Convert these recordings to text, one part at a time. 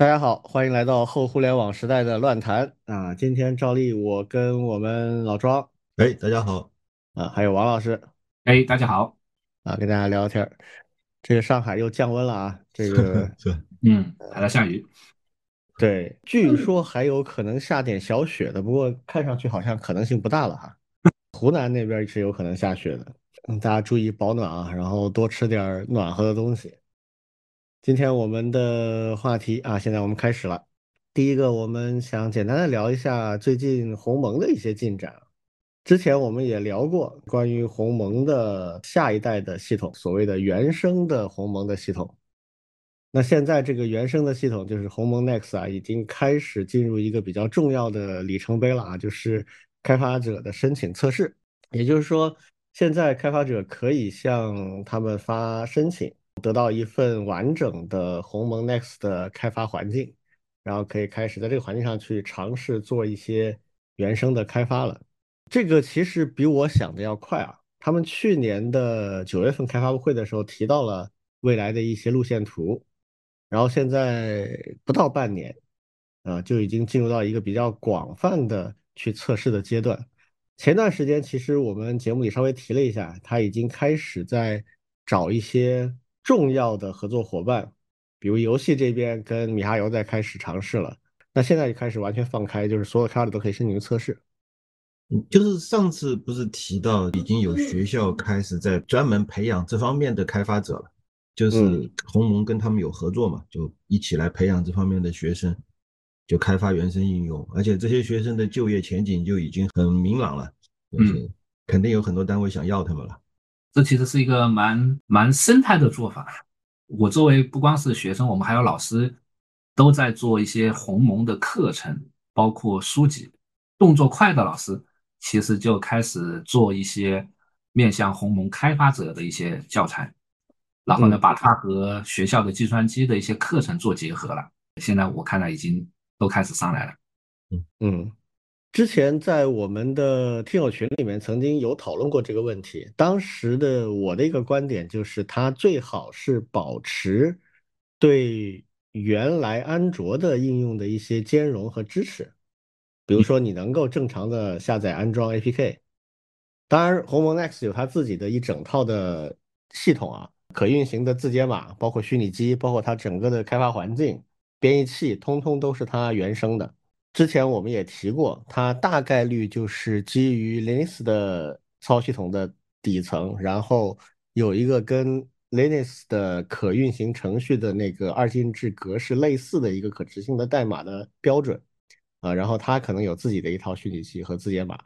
大家好，欢迎来到后互联网时代的乱谈啊！今天照例我跟我们老庄哎，大家好啊，还有王老师哎，大家好啊，跟大家聊聊天儿。这个上海又降温了啊，这个 是嗯，还在下雨，对，据说还有可能下点小雪的，不过看上去好像可能性不大了哈。湖南那边是有可能下雪的，嗯，大家注意保暖啊，然后多吃点儿暖和的东西。今天我们的话题啊，现在我们开始了。第一个，我们想简单的聊一下最近鸿蒙的一些进展。之前我们也聊过关于鸿蒙的下一代的系统，所谓的原生的鸿蒙的系统。那现在这个原生的系统就是鸿蒙 Next 啊，已经开始进入一个比较重要的里程碑了啊，就是开发者的申请测试。也就是说，现在开发者可以向他们发申请。得到一份完整的鸿蒙 Next 的开发环境，然后可以开始在这个环境上去尝试做一些原生的开发了。这个其实比我想的要快啊！他们去年的九月份开发布会的时候提到了未来的一些路线图，然后现在不到半年，啊，就已经进入到一个比较广泛的去测试的阶段。前段时间其实我们节目里稍微提了一下，他已经开始在找一些。重要的合作伙伴，比如游戏这边跟米哈游在开始尝试了，那现在就开始完全放开，就是所有开发者都可以申请测试。嗯，就是上次不是提到已经有学校开始在专门培养这方面的开发者了，就是鸿蒙跟他们有合作嘛，就一起来培养这方面的学生，就开发原生应用，而且这些学生的就业前景就已经很明朗了，嗯，肯定有很多单位想要他们了。这其实是一个蛮蛮生态的做法。我作为不光是学生，我们还有老师，都在做一些鸿蒙的课程，包括书籍。动作快的老师其实就开始做一些面向鸿蒙开发者的一些教材，然后呢，把它和学校的计算机的一些课程做结合了。现在我看来已经都开始上来了。嗯嗯。之前在我们的听友群里面曾经有讨论过这个问题，当时的我的一个观点就是，它最好是保持对原来安卓的应用的一些兼容和支持，比如说你能够正常的下载安装 APK。当然，鸿蒙 Next 有它自己的一整套的系统啊，可运行的字节码，包括虚拟机，包括它整个的开发环境、编译器，通通都是它原生的。之前我们也提过，它大概率就是基于 Linux 的操系统的底层，然后有一个跟 Linux 的可运行程序的那个二进制格式类似的一个可执行的代码的标准啊，然后它可能有自己的一套虚拟机和字节码。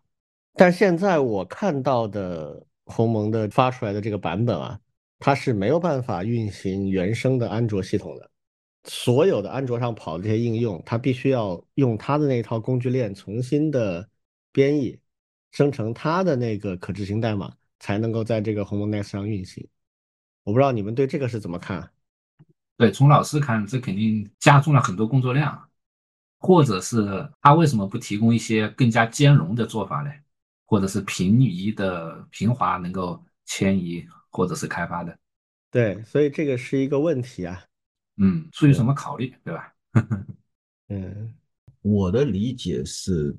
但现在我看到的鸿蒙的发出来的这个版本啊，它是没有办法运行原生的安卓系统的。所有的安卓上跑的这些应用，它必须要用它的那套工具链重新的编译、生成它的那个可执行代码，才能够在这个鸿蒙 Next 上运行。我不知道你们对这个是怎么看？对，从老师看，这肯定加重了很多工作量，或者是他为什么不提供一些更加兼容的做法呢？或者是平移的、平滑能够迁移或者是开发的？对，所以这个是一个问题啊。嗯，出于什么考虑，对吧？嗯，我的理解是，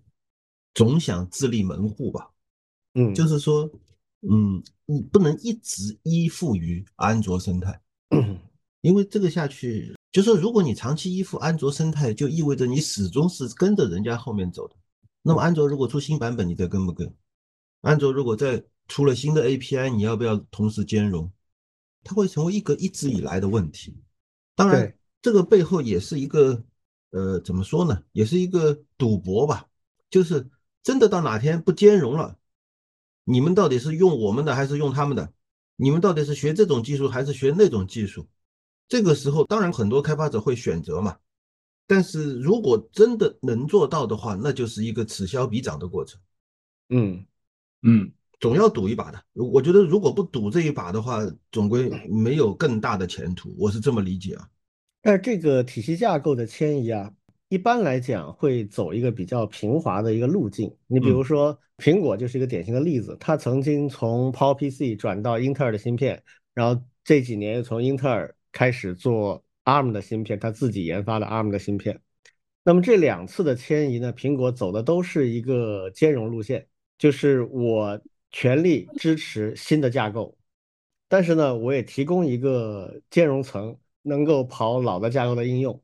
总想自立门户吧。嗯，就是说，嗯，你不能一直依附于安卓生态，因为这个下去，就说如果你长期依附安卓生态，就意味着你始终是跟着人家后面走的。那么，安卓如果出新版本，你再跟不跟？安卓如果再出了新的 API，你要不要同时兼容？它会成为一个一直以来的问题。当然，这个背后也是一个，呃，怎么说呢？也是一个赌博吧。就是真的到哪天不兼容了，你们到底是用我们的还是用他们的？你们到底是学这种技术还是学那种技术？这个时候，当然很多开发者会选择嘛。但是如果真的能做到的话，那就是一个此消彼长的过程。嗯嗯，总要赌一把的。我觉得如果不赌这一把的话，总归没有更大的前途。我是这么理解啊。但是这个体系架构的迁移啊，一般来讲会走一个比较平滑的一个路径。你比如说，苹果就是一个典型的例子，它曾经从 PowerPC 转到英特尔的芯片，然后这几年又从英特尔开始做 ARM 的芯片，它自己研发的 ARM 的芯片。那么这两次的迁移呢，苹果走的都是一个兼容路线，就是我全力支持新的架构，但是呢，我也提供一个兼容层，能够跑老的架构的应用。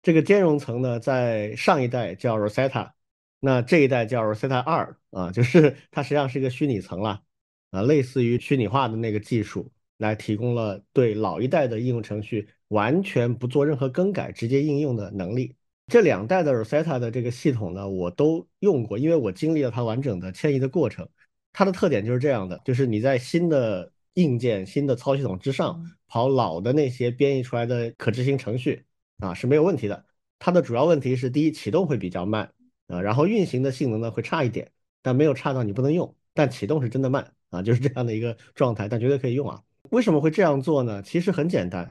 这个兼容层呢，在上一代叫 Rosetta，那这一代叫 Rosetta 二啊，就是 它实际上是一个虚拟层了啊，类似于虚拟化的那个技术，来提供了对老一代的应用程序完全不做任何更改，直接应用的能力。这两代的 Rosetta 的这个系统呢，我都用过，因为我经历了它完整的迁移的过程。它的特点就是这样的，就是你在新的硬件、新的操作系统之上跑老的那些编译出来的可执行程序啊是没有问题的。它的主要问题是，第一，启动会比较慢啊，然后运行的性能呢会差一点，但没有差到你不能用。但启动是真的慢啊，就是这样的一个状态，但绝对可以用啊。为什么会这样做呢？其实很简单。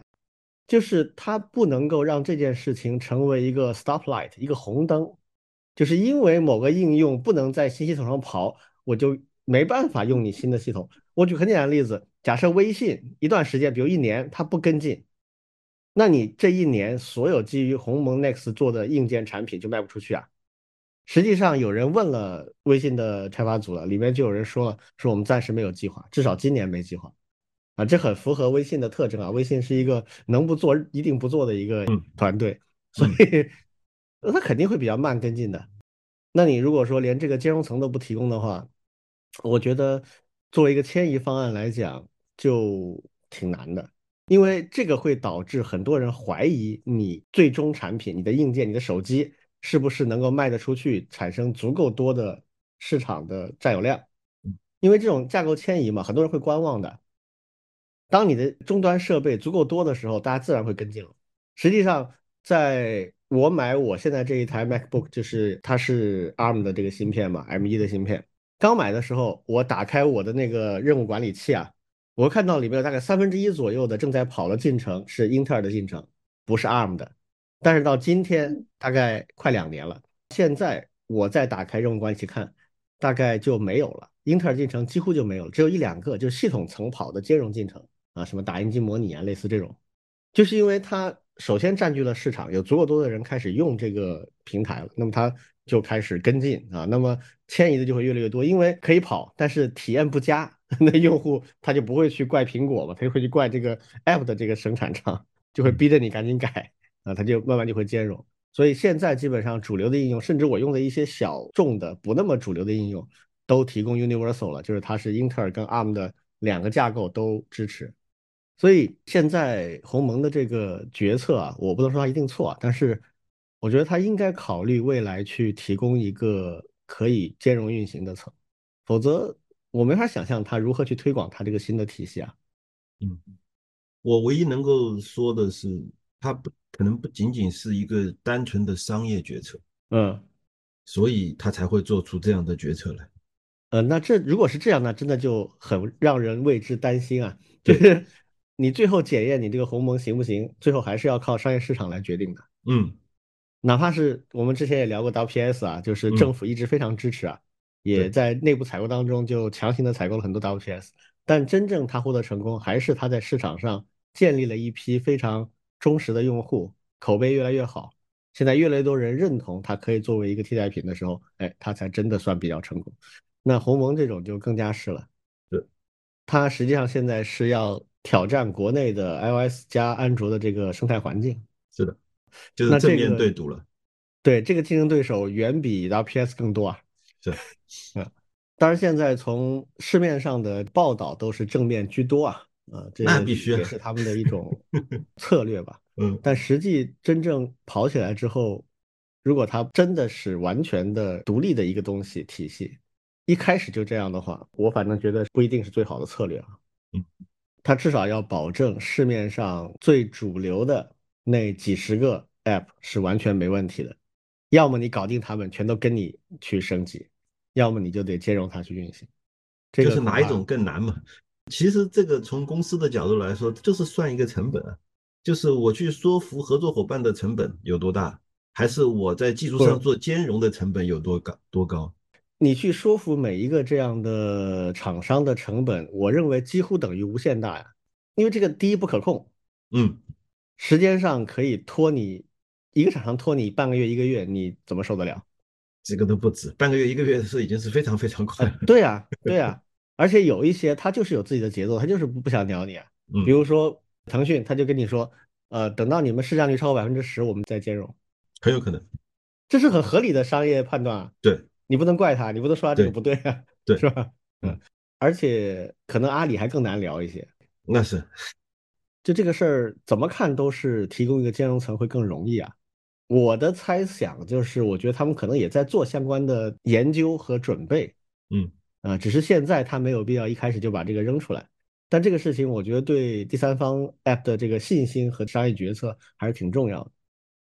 就是它不能够让这件事情成为一个 stoplight，一个红灯，就是因为某个应用不能在新系统上跑，我就没办法用你新的系统。我举很简单的例子，假设微信一段时间，比如一年，它不跟进，那你这一年所有基于鸿蒙 Next 做的硬件产品就卖不出去啊。实际上有人问了微信的开发组了，里面就有人说了，说我们暂时没有计划，至少今年没计划。啊，这很符合微信的特征啊！微信是一个能不做一定不做的一个团队，所以它肯定会比较慢跟进的。那你如果说连这个兼容层都不提供的话，我觉得作为一个迁移方案来讲就挺难的，因为这个会导致很多人怀疑你最终产品、你的硬件、你的手机是不是能够卖得出去，产生足够多的市场的占有量。因为这种架构迁移嘛，很多人会观望的。当你的终端设备足够多的时候，大家自然会跟进了。实际上，在我买我现在这一台 MacBook，就是它是 ARM 的这个芯片嘛，M1 的芯片。刚买的时候，我打开我的那个任务管理器啊，我看到里面有大概三分之一左右的正在跑的进程是英特尔的进程，不是 ARM 的。但是到今天大概快两年了，现在我再打开任务管理器看，大概就没有了，英特尔进程几乎就没有了，只有一两个，就是系统层跑的兼容进程。啊，什么打印机模拟啊，类似这种，就是因为它首先占据了市场，有足够多的人开始用这个平台了，那么它就开始跟进啊，那么迁移的就会越来越多，因为可以跑，但是体验不佳，那用户他就不会去怪苹果嘛，他就会去怪这个 App 的这个生产商，就会逼着你赶紧改啊，他就慢慢就会兼容。所以现在基本上主流的应用，甚至我用的一些小众的不那么主流的应用，都提供 Universal 了，就是它是英特尔跟 ARM 的两个架构都支持。所以现在鸿蒙的这个决策啊，我不能说它一定错，但是我觉得它应该考虑未来去提供一个可以兼容运行的层，否则我没法想象它如何去推广它这个新的体系啊。嗯，我唯一能够说的是，它不可能不仅仅是一个单纯的商业决策，嗯，所以他才会做出这样的决策来。呃，那这如果是这样，那真的就很让人为之担心啊，就是。你最后检验你这个鸿蒙行不行，最后还是要靠商业市场来决定的。嗯，哪怕是我们之前也聊过 WPS 啊，就是政府一直非常支持啊，也在内部采购当中就强行的采购了很多 WPS，但真正它获得成功，还是它在市场上建立了一批非常忠实的用户，口碑越来越好，现在越来越多人认同它可以作为一个替代品的时候，哎，它才真的算比较成功。那鸿蒙这种就更加是了，对，它实际上现在是要。挑战国内的 iOS 加安卓的这个生态环境，是的，就是正面对赌了。对，这个竞争对手远比 WPS 更多啊。是，嗯，当然现在从市面上的报道都是正面居多啊，啊，这那必须也是他们的一种 策略吧。嗯，但实际真正跑起来之后，如果它真的是完全的独立的一个东西体系，一开始就这样的话，我反正觉得不一定是最好的策略啊。嗯。它至少要保证市面上最主流的那几十个 App 是完全没问题的，要么你搞定他们，全都跟你去升级，要么你就得兼容它去运行。就是哪一种更难嘛？其实这个从公司的角度来说，就是算一个成本啊，就是我去说服合作伙伴的成本有多大，还是我在技术上做兼容的成本有多高多高？你去说服每一个这样的厂商的成本，我认为几乎等于无限大呀，因为这个第一不可控，嗯，时间上可以拖你一个厂商拖你半个月一个月，你怎么受得了？几个都不止半个月一个月的事，已经是非常非常快了。对呀，对呀，而且有一些他就是有自己的节奏，他就是不不想鸟你啊。比如说腾讯，他就跟你说，呃，等到你们市占率超过百分之十，我们再兼容。很有可能，这是很合理的商业判断啊。对，你不能怪他，你不能说他这个不对啊，对，是吧？嗯，而且可能阿里还更难聊一些。那是，就这个事儿怎么看都是提供一个兼容层会更容易啊。我的猜想就是，我觉得他们可能也在做相关的研究和准备。嗯，啊，只是现在他没有必要一开始就把这个扔出来。但这个事情，我觉得对第三方 App 的这个信心和商业决策还是挺重要的。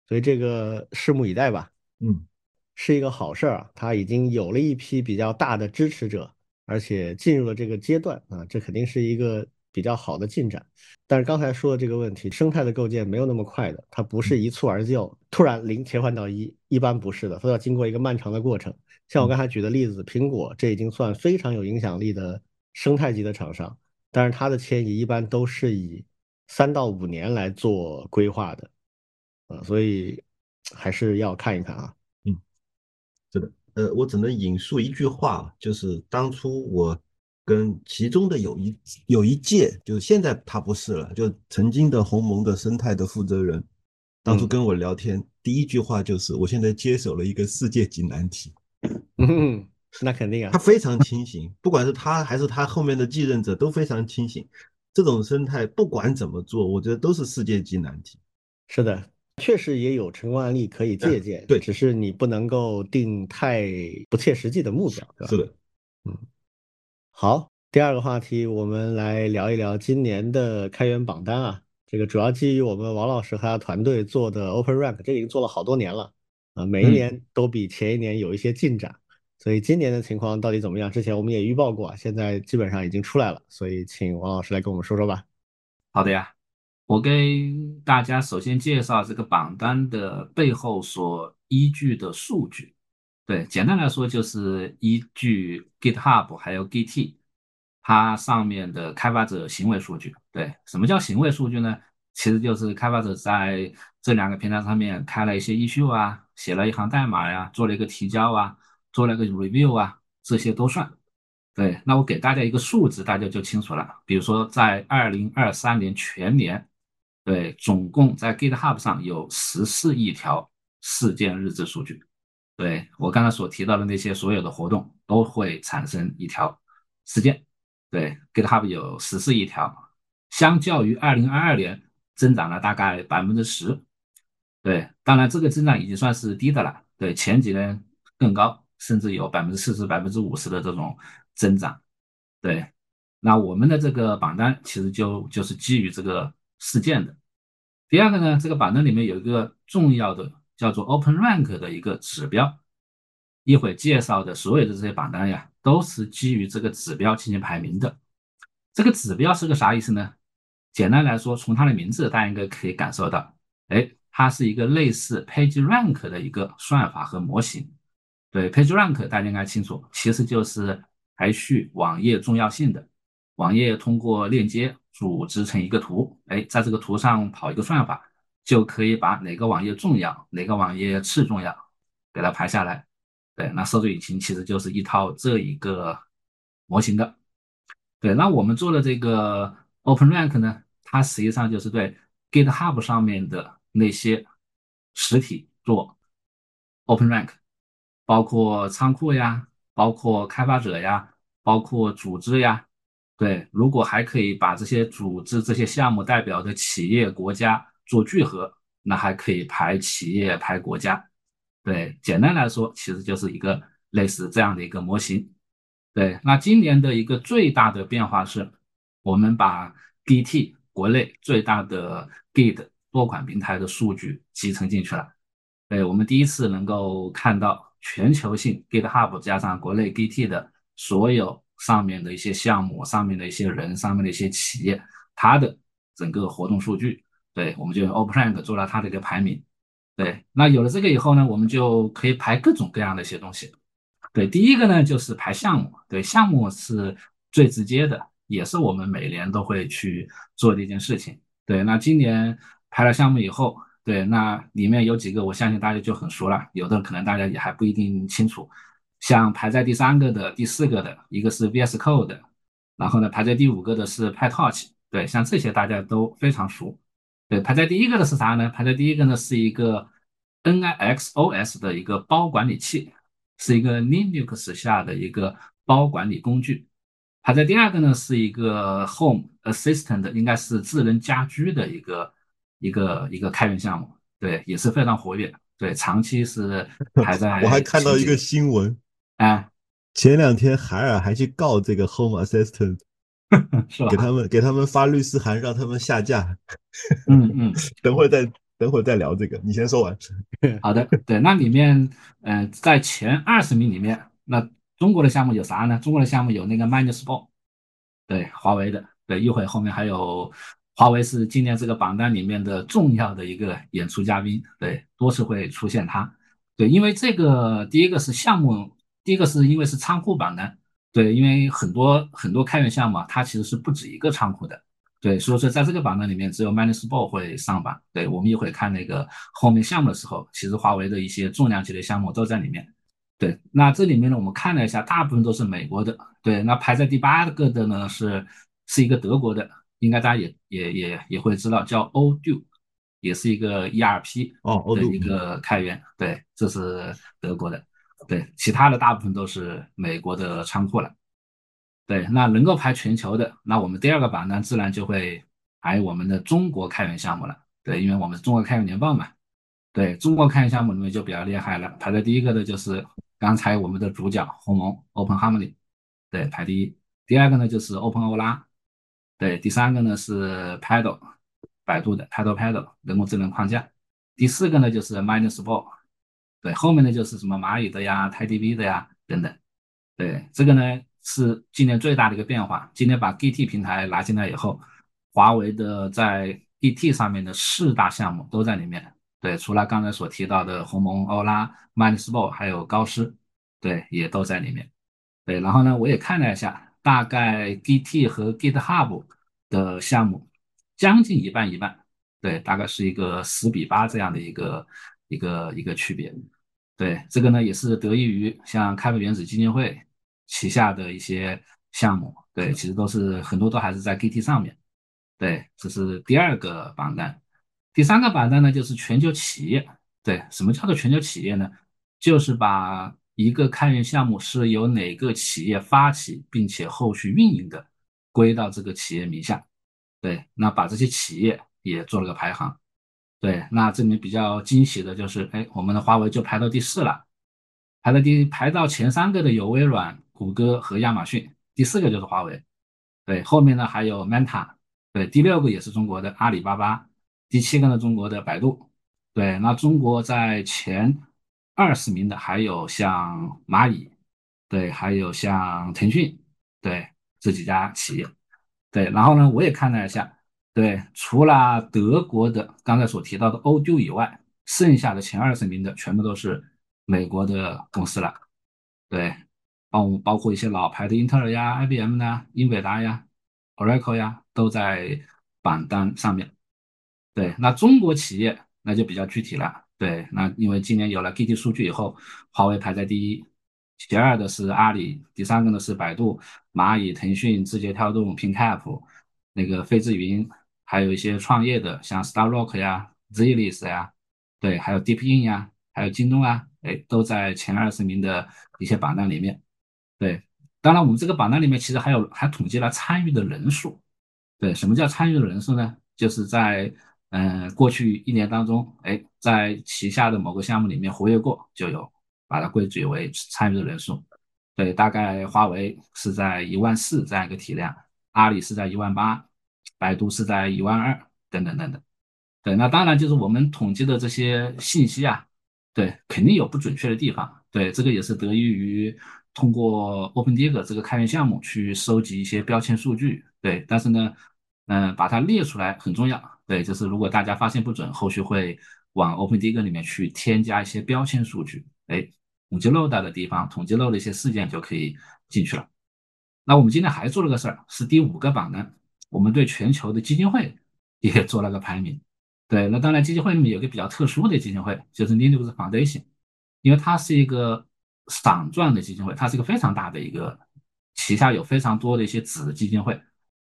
所以这个拭目以待吧。嗯，是一个好事儿啊，他已经有了一批比较大的支持者，而且进入了这个阶段啊，这肯定是一个比较好的进展。但是刚才说的这个问题，生态的构建没有那么快的，它不是一蹴而就，突然零切换到一，一般不是的，它要经过一个漫长的过程。像我刚才举的例子，苹果这已经算非常有影响力的生态级的厂商，但是它的迁移一般都是以三到五年来做规划的。啊所以 还是要看一看啊。嗯，是的，呃，我只能引述一句话，就是当初我跟其中的有一有一届，就是现在他不是了，就曾经的鸿蒙的生态的负责人，当初跟我聊天，第一句话就是我现在接手了一个世界级难题。嗯，那肯定啊。他非常清醒，不管是他还是他后面的继任者都非常清醒。这种生态不管怎么做，我觉得都是世界级难题。是的。确实也有成功案例可以借鉴，对，只是你不能够定太不切实际的目标？是的，嗯，好，第二个话题，我们来聊一聊今年的开源榜单啊，这个主要基于我们王老师和他团队做的 Open Rank，这已经做了好多年了啊，每一年都比前一年有一些进展，所以今年的情况到底怎么样？之前我们也预报过，现在基本上已经出来了，所以请王老师来跟我们说说吧。好的呀。我给大家首先介绍这个榜单的背后所依据的数据。对，简单来说就是依据 GitHub 还有 Git，它上面的开发者行为数据。对，什么叫行为数据呢？其实就是开发者在这两个平台上面开了一些 issue 啊，写了一行代码呀，做了一个提交啊，做了一个 review 啊，这些都算。对，那我给大家一个数字，大家就清楚了。比如说在二零二三年全年。对，总共在 GitHub 上有十四亿条事件日志数据。对我刚才所提到的那些所有的活动都会产生一条事件。对，GitHub 有十四亿条，相较于二零二二年增长了大概百分之十。对，当然这个增长已经算是低的了。对，前几年更高，甚至有百分之四十、百分之五十的这种增长。对，那我们的这个榜单其实就就是基于这个。事件的，第二个呢，这个榜单里面有一个重要的叫做 Open Rank 的一个指标，一会介绍的所有的这些榜单呀，都是基于这个指标进行排名的。这个指标是个啥意思呢？简单来说，从它的名字大家应该可以感受到，哎，它是一个类似 Page Rank 的一个算法和模型。对，Page Rank 大家应该清楚，其实就是排序网页重要性的。网页通过链接组织成一个图，哎，在这个图上跑一个算法，就可以把哪个网页重要，哪个网页次重要，给它排下来。对，那搜索引擎其实就是一套这一个模型的。对，那我们做的这个 Open Rank 呢，它实际上就是对 GitHub 上面的那些实体做 Open Rank，包括仓库呀，包括开发者呀，包括组织呀。对，如果还可以把这些组织、这些项目代表的企业、国家做聚合，那还可以排企业、排国家。对，简单来说，其实就是一个类似这样的一个模型。对，那今年的一个最大的变化是，我们把 Git 国内最大的 Git 多款平台的数据集成进去了。对，我们第一次能够看到全球性 GitHub 加上国内 Git 的所有。上面的一些项目，上面的一些人，上面的一些企业，它的整个活动数据，对，我们就用 OpenRank 做了它的一个排名。对，那有了这个以后呢，我们就可以排各种各样的一些东西。对，第一个呢就是排项目，对，项目是最直接的，也是我们每年都会去做的一件事情。对，那今年排了项目以后，对，那里面有几个我相信大家就很熟了，有的可能大家也还不一定清楚。像排在第三个的、第四个的，一个是 VS Code，然后呢，排在第五个的是 PyTorch，对，像这些大家都非常熟。对，排在第一个的是啥呢？排在第一个呢是一个 NIXOS 的一个包管理器，是一个 Linux 下的一个包管理工具。排在第二个呢是一个 Home Assistant，应该是智能家居的一个一个一个开源项目，对，也是非常活跃。对，长期是 排在。我还看到一个新闻。哎，前两天海尔还去告这个 Home Assistant，是吧？给他们给他们发律师函，让他们下架。嗯嗯，等会儿再等会儿再聊这个，你先说完。好的，对，那里面，嗯，在前二十名里面，那中国的项目有啥呢？中国的项目有那个 MindSport，对，华为的，对，一会后面还有华为是今年这个榜单里面的重要的一个演出嘉宾，对，多次会出现它，对，因为这个第一个是项目。第一个是因为是仓库榜单，对，因为很多很多开源项目啊，它其实是不止一个仓库的，对，所以说在这个榜单里面，只有 MindSpot 会上榜。对我们一会看那个后面项目的时候，其实华为的一些重量级的项目都在里面。对，那这里面呢，我们看了一下，大部分都是美国的。对，那排在第八个的呢是是一个德国的，应该大家也也也也会知道，叫 Odoo，也是一个 ERP 哦的一个开源。对，这是德国的。对，其他的大部分都是美国的仓库了。对，那能够排全球的，那我们第二个榜单自然就会排我们的中国开源项目了。对，因为我们是中国开源年报嘛。对，中国开源项目里面就比较厉害了，排在第一个的就是刚才我们的主角鸿蒙 Open Harmony，对，排第一。第二个呢就是 Open 欧拉，对，第三个呢是 Paddle，百度的 Paddle Paddle 人工智能框架。第四个呢就是 MindSpot。对，后面呢就是什么蚂蚁的呀、TiDB 的呀等等。对，这个呢是今年最大的一个变化。今年把 GT 平台拿进来以后，华为的在 GT 上面的四大项目都在里面。对，除了刚才所提到的鸿蒙、欧拉、MindSpot，还有高斯，对，也都在里面。对，然后呢，我也看了一下，大概 GT 和 GitHub 的项目将近一半一半。对，大概是一个十比八这样的一个。一个一个区别，对这个呢也是得益于像开发原子基金会旗下的一些项目，对，其实都是很多都还是在 GT 上面，对，这是第二个榜单，第三个榜单呢就是全球企业，对，什么叫做全球企业呢？就是把一个开源项目是由哪个企业发起并且后续运营的归到这个企业名下，对，那把这些企业也做了个排行。对，那这里面比较惊喜的就是，哎，我们的华为就排到第四了，排到第排到前三个的有微软、谷歌和亚马逊，第四个就是华为。对，后面呢还有 Meta，对，第六个也是中国的阿里巴巴，第七个呢中国的百度。对，那中国在前二十名的还有像蚂蚁，对，还有像腾讯，对，这几家企业。对，然后呢我也看了一下。对，除了德国的刚才所提到的 Odoo 以外，剩下的前二十名的全部都是美国的公司了。对，包包括一些老牌的英特尔呀、IBM 呢、英伟达呀、Oracle 呀，都在榜单上面。对，那中国企业那就比较具体了。对，那因为今年有了 GT 数据以后，华为排在第一，其二的是阿里，第三个呢是百度、蚂蚁、腾讯、字节跳动、Pingcap，那个飞智云。还有一些创业的，像 StarRock 呀、Zillis 呀，对，还有 DeepIn 呀，还有京东啊，哎，都在前二十名的一些榜单里面。对，当然我们这个榜单里面其实还有还统计了参与的人数。对，什么叫参与的人数呢？就是在嗯过去一年当中，哎，在旗下的某个项目里面活跃过，就有把它归结为参与的人数。对，大概华为是在一万四这样一个体量，阿里是在一万八。百度是在一万二，等等等等，对，那当然就是我们统计的这些信息啊，对，肯定有不准确的地方，对，这个也是得益于通过 OpenDig 这个开源项目去收集一些标签数据，对，但是呢，嗯，把它列出来很重要，对，就是如果大家发现不准，后续会往 OpenDig 里面去添加一些标签数据，哎，统计漏到的地方，统计漏的一些事件就可以进去了。那我们今天还做了个事儿，是第五个榜单。我们对全球的基金会也 做了个排名，对，那当然基金会里面有个比较特殊的基金会，就是 Linux Foundation，因为它是一个散状的基金会，它是一个非常大的一个，旗下有非常多的一些子基金会。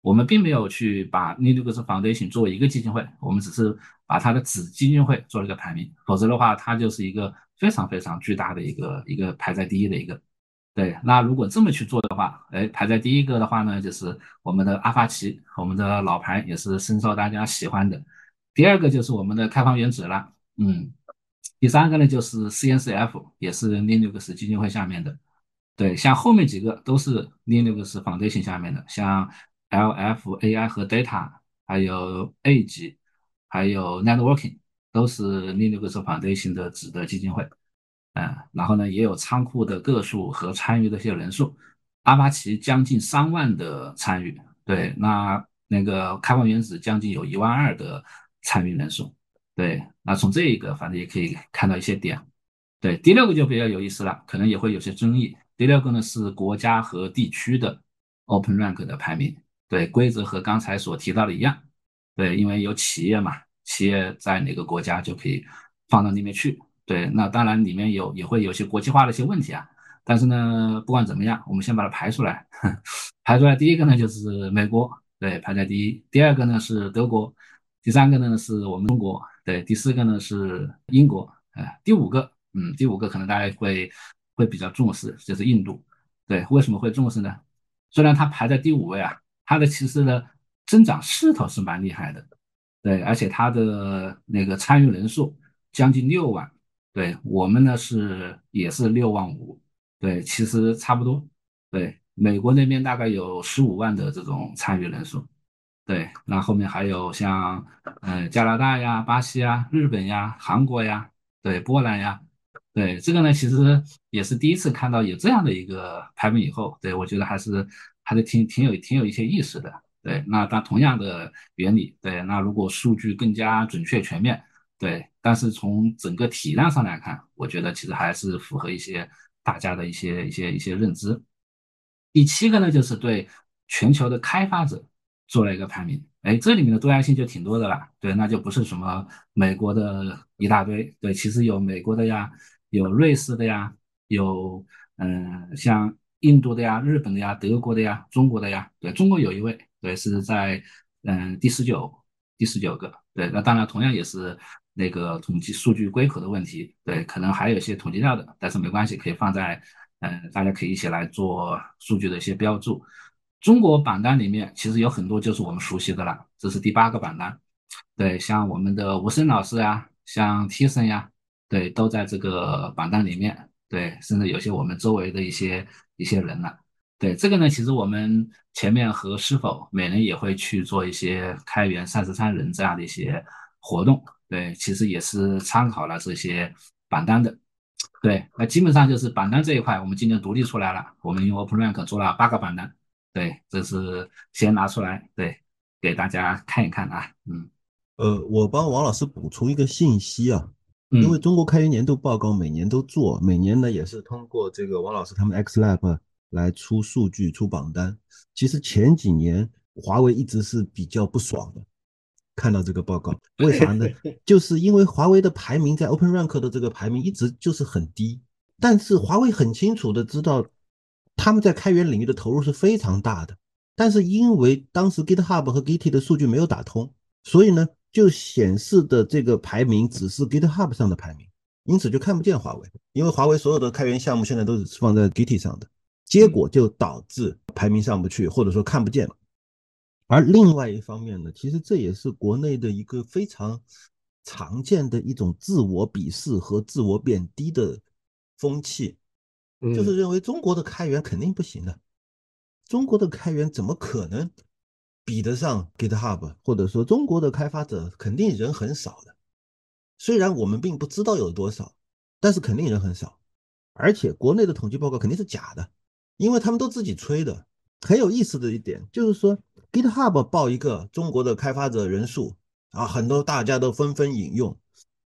我们并没有去把 Linux Foundation 作为一个基金会，我们只是把它的子基金会做了一个排名，否则的话，它就是一个非常非常巨大的一个一个排在第一的一个。对，那如果这么去做的话，哎，排在第一个的话呢，就是我们的阿帕奇，我们的老牌也是深受大家喜欢的。第二个就是我们的开放原子了，嗯，第三个呢就是 CNCF，也是 Linux 基金会下面的。对，像后面几个都是 Linux Foundation 下面的，像。LF AI 和 Data，还有 A 级，还有 Networking，都是 Linux Foundation 的子的基金会。嗯，然后呢，也有仓库的个数和参与的一些人数，阿帕奇将近三万的参与。对，那那个开放原子将近有一万二的参与人数。对，那从这一个反正也可以看到一些点。对，第六个就比较有意思了，可能也会有些争议。第六个呢是国家和地区的 Open Rank 的排名。对规则和刚才所提到的一样，对，因为有企业嘛，企业在哪个国家就可以放到那边去。对，那当然里面有也会有些国际化的一些问题啊。但是呢，不管怎么样，我们先把它排出来。排出来，第一个呢就是美国，对，排在第一；第二个呢是德国；第三个呢是我们中国，对；第四个呢是英国，哎，第五个，嗯，第五个可能大家会会比较重视，就是印度。对，为什么会重视呢？虽然它排在第五位啊。它的其实呢增长势头是蛮厉害的，对，而且它的那个参与人数将近六万，对我们呢是也是六万五，对，其实差不多，对，美国那边大概有十五万的这种参与人数，对，那后面还有像嗯加拿大呀、巴西呀、日本呀、韩国呀，对，波兰呀，对，这个呢其实也是第一次看到有这样的一个排名以后，对我觉得还是。还是挺挺有挺有一些意思的，对。那但同样的原理，对。那如果数据更加准确全面，对。但是从整个体量上来看，我觉得其实还是符合一些大家的一些一些一些认知。第七个呢，就是对全球的开发者做了一个排名，哎，这里面的多样性就挺多的了，对。那就不是什么美国的一大堆，对。其实有美国的呀，有瑞士的呀，有嗯像。印度的呀，日本的呀，德国的呀，中国的呀，对中国有一位，对是在嗯第十九第十九个，对那当然同样也是那个统计数据归口的问题，对可能还有一些统计量的，但是没关系，可以放在嗯大家可以一起来做数据的一些标注。中国榜单里面其实有很多就是我们熟悉的了，这是第八个榜单，对像我们的吴声老师呀，像 T 森呀，对都在这个榜单里面，对甚至有些我们周围的一些。一些人了，对这个呢，其实我们前面和是否每人也会去做一些开源三十三人这样的一些活动，对，其实也是参考了这些榜单的，对，那基本上就是榜单这一块，我们今年独立出来了，我们用 OpenRank 做了八个榜单，对，这是先拿出来，对，给大家看一看啊，嗯，呃，我帮王老师补充一个信息啊。因为中国开源年度报告每年都做，每年呢也是通过这个王老师他们 X Lab 来出数据、出榜单。其实前几年华为一直是比较不爽的，看到这个报告，为啥呢？就是因为华为的排名在 Open Rank 的这个排名一直就是很低，但是华为很清楚的知道他们在开源领域的投入是非常大的，但是因为当时 GitHub 和 Git 的数据没有打通，所以呢。就显示的这个排名只是 GitHub 上的排名，因此就看不见华为，因为华为所有的开源项目现在都是放在 Git 上的，结果就导致排名上不去，或者说看不见了。而另外一方面呢，其实这也是国内的一个非常常见的一种自我鄙视和自我贬低的风气，就是认为中国的开源肯定不行的，中国的开源怎么可能？比得上 GitHub，或者说中国的开发者肯定人很少的。虽然我们并不知道有多少，但是肯定人很少。而且国内的统计报告肯定是假的，因为他们都自己吹的。很有意思的一点就是说，GitHub 报一个中国的开发者人数啊，很多大家都纷纷引用。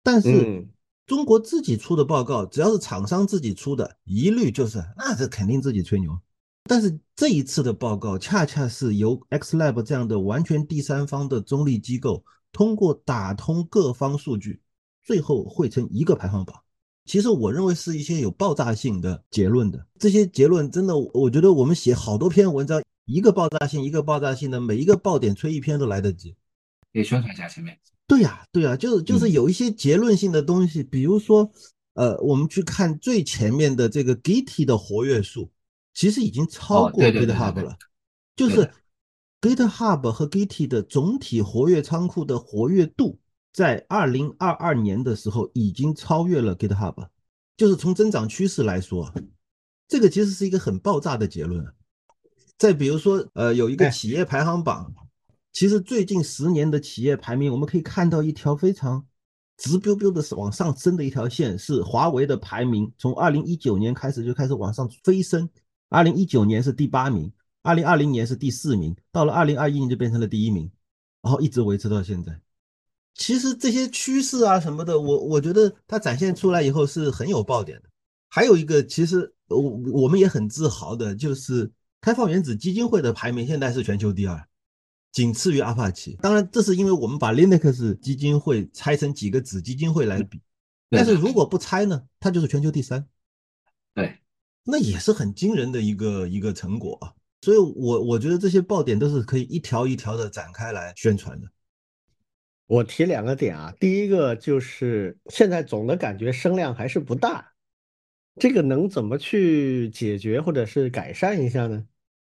但是中国自己出的报告，只要是厂商自己出的，一律就是那是肯定自己吹牛。但是这一次的报告恰恰是由 X Lab 这样的完全第三方的中立机构通过打通各方数据，最后汇成一个排行榜。其实我认为是一些有爆炸性的结论的。这些结论真的，我觉得我们写好多篇文章，一个爆炸性，一个爆炸性的，每一个爆点吹一篇都来得及。可以宣传一下前面。对呀，对呀，就是就是有一些结论性的东西，比如说，呃，我们去看最前面的这个 Git 的活跃数，其实已经超过 GitHub 了。就是 GitHub 和 Git 的总体活跃仓库的活跃度，在二零二二年的时候已经超越了 GitHub。就是从增长趋势来说，这个其实是一个很爆炸的结论。再比如说，呃，有一个企业排行榜。其实最近十年的企业排名，我们可以看到一条非常直溜溜的往上升的一条线，是华为的排名，从二零一九年开始就开始往上飞升，二零一九年是第八名，二零二零年是第四名，到了二零二一年就变成了第一名，然后一直维持到现在。其实这些趋势啊什么的，我我觉得它展现出来以后是很有爆点的。还有一个，其实我我们也很自豪的，就是开放原子基金会的排名现在是全球第二。仅次于阿帕奇，当然这是因为我们把 Linux 基金会拆成几个子基金会来比，但是如果不拆呢，它就是全球第三，对，那也是很惊人的一个一个成果啊。所以，我我觉得这些爆点都是可以一条一条的展开来宣传的。我提两个点啊，第一个就是现在总的感觉声量还是不大，这个能怎么去解决或者是改善一下呢？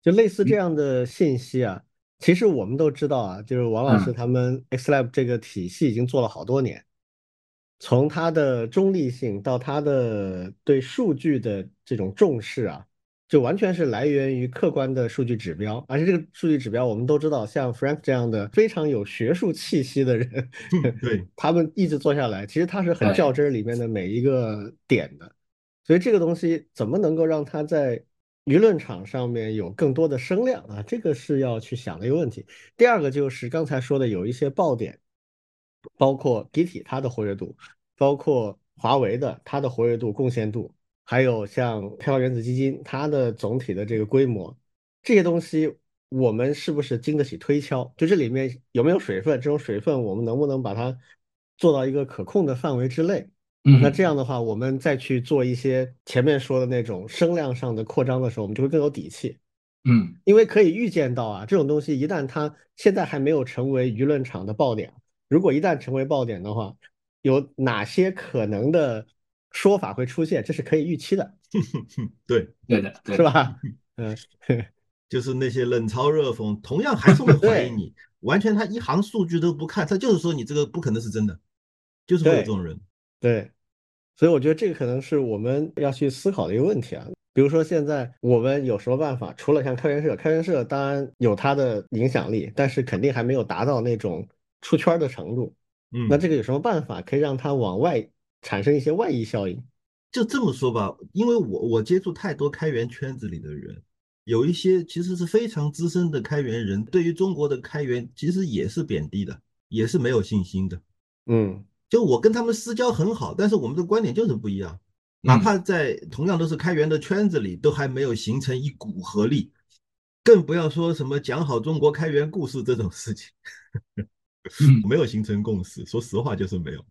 就类似这样的信息啊。其实我们都知道啊，就是王老师他们 XLab 这个体系已经做了好多年，从它的中立性到它的对数据的这种重视啊，就完全是来源于客观的数据指标。而且这个数据指标，我们都知道，像 Frank 这样的非常有学术气息的人，对 他们一直做下来，其实他是很较真儿里面的每一个点的。所以这个东西怎么能够让它在舆论场上面有更多的声量啊，这个是要去想的一个问题。第二个就是刚才说的有一些爆点，包括 Git 它的活跃度，包括华为的它的活跃度、贡献度，还有像开放原子基金它的总体的这个规模，这些东西我们是不是经得起推敲？就这里面有没有水分？这种水分我们能不能把它做到一个可控的范围之内？那这样的话，我们再去做一些前面说的那种声量上的扩张的时候，我们就会更有底气。嗯，因为可以预见到啊，这种东西一旦它现在还没有成为舆论场的爆点，如果一旦成为爆点的话，有哪些可能的说法会出现，这是可以预期的。对，对的，是吧？嗯，就是那些冷嘲热讽，同样还是会怀疑你，完全他一行数据都不看，他就是说你这个不可能是真的，就是会有这种人。对，所以我觉得这个可能是我们要去思考的一个问题啊。比如说，现在我们有什么办法？除了像开源社，开源社当然有它的影响力，但是肯定还没有达到那种出圈的程度。嗯，那这个有什么办法可以让它往外产生一些外溢效应？就这么说吧，因为我我接触太多开源圈子里的人，有一些其实是非常资深的开源人，对于中国的开源其实也是贬低的，也是没有信心的。嗯。就我跟他们私交很好，但是我们的观点就是不一样。哪怕在同样都是开源的圈子里，都还没有形成一股合力，更不要说什么讲好中国开源故事这种事情，没有形成共识。说实话，就是没有。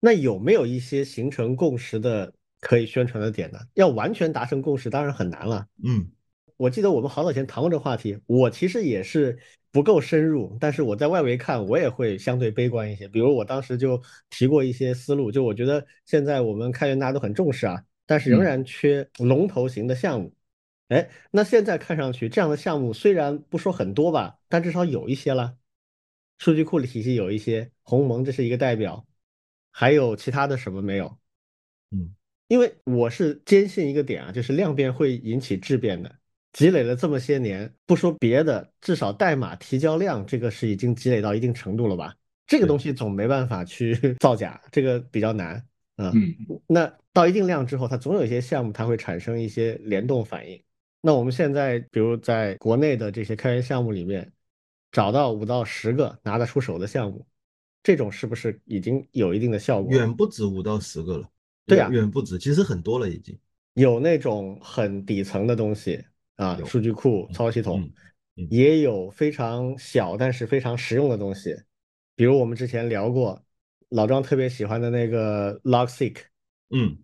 那有没有一些形成共识的可以宣传的点呢？要完全达成共识，当然很难了。嗯，我记得我们好早前谈过这个话题，我其实也是。不够深入，但是我在外围看，我也会相对悲观一些。比如我当时就提过一些思路，就我觉得现在我们开源大家都很重视啊，但是仍然缺龙头型的项目。哎，那现在看上去这样的项目虽然不说很多吧，但至少有一些了。数据库的体系有一些，鸿蒙这是一个代表，还有其他的什么没有？嗯，因为我是坚信一个点啊，就是量变会引起质变的。积累了这么些年，不说别的，至少代码提交量这个是已经积累到一定程度了吧？这个东西总没办法去 造假，这个比较难啊。嗯，那到一定量之后，它总有一些项目它会产生一些联动反应。那我们现在比如在国内的这些开源项目里面，找到五到十个拿得出手的项目，这种是不是已经有一定的效果？远不止五到十个了。对呀，远不止，其实很多了已经。有那种很底层的东西。啊，数据库、操作系统，嗯，也有非常小但是非常实用的东西，比如我们之前聊过，老庄特别喜欢的那个 Logseq，嗯，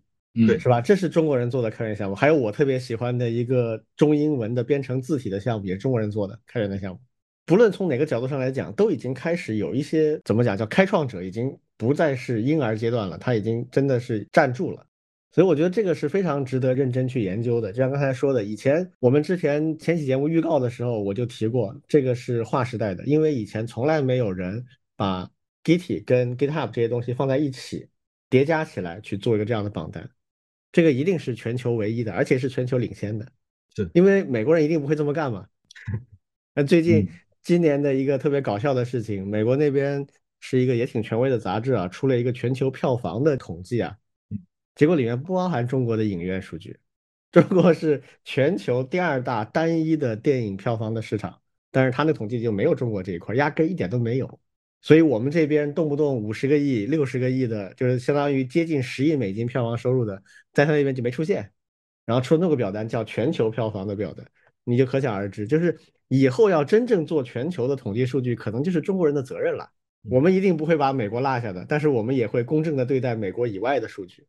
对，是吧？这是中国人做的开源项目。还有我特别喜欢的一个中英文的编程字体的项目，也是中国人做的开源的项目。不论从哪个角度上来讲，都已经开始有一些怎么讲叫开创者，已经不再是婴儿阶段了，他已经真的是站住了。所以我觉得这个是非常值得认真去研究的。就像刚才说的，以前我们之前前期节目预告的时候，我就提过，这个是划时代的，因为以前从来没有人把 Git 跟 GitHub 这些东西放在一起叠加起来去做一个这样的榜单，这个一定是全球唯一的，而且是全球领先的。是因为美国人一定不会这么干嘛？那最近今年的一个特别搞笑的事情，美国那边是一个也挺权威的杂志啊，出了一个全球票房的统计啊。结果里面不包含中国的影院数据，中国是全球第二大单一的电影票房的市场，但是他那统计就没有中国这一块，压根一点都没有。所以我们这边动不动五十个亿、六十个亿的，就是相当于接近十亿美金票房收入的，在他那边就没出现。然后出了那个表单叫全球票房的表单，你就可想而知，就是以后要真正做全球的统计数据，可能就是中国人的责任了。我们一定不会把美国落下的，但是我们也会公正的对待美国以外的数据。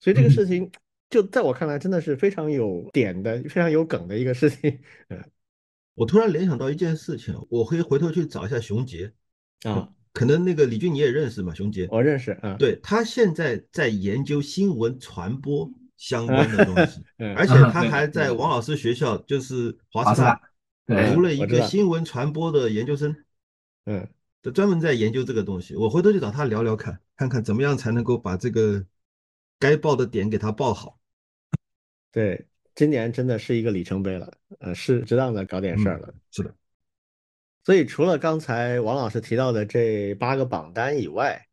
所以这个事情，就在我看来，真的是非常有点的、非常有梗的一个事情。嗯，我突然联想到一件事情，我可以回头去找一下熊杰啊，可能那个李俊你也认识嘛？熊杰，我认识啊。对他现在在研究新闻传播相关的东西，而且他还在王老师学校，就是华师大，读了一个新闻传播的研究生。嗯，就专门在研究这个东西。我回头去找他聊聊看，看看怎么样才能够把这个。该报的点给他报好，对，今年真的是一个里程碑了，呃，是适当的搞点事儿了。是的，所以除了刚才王老师提到的这八个榜单以外，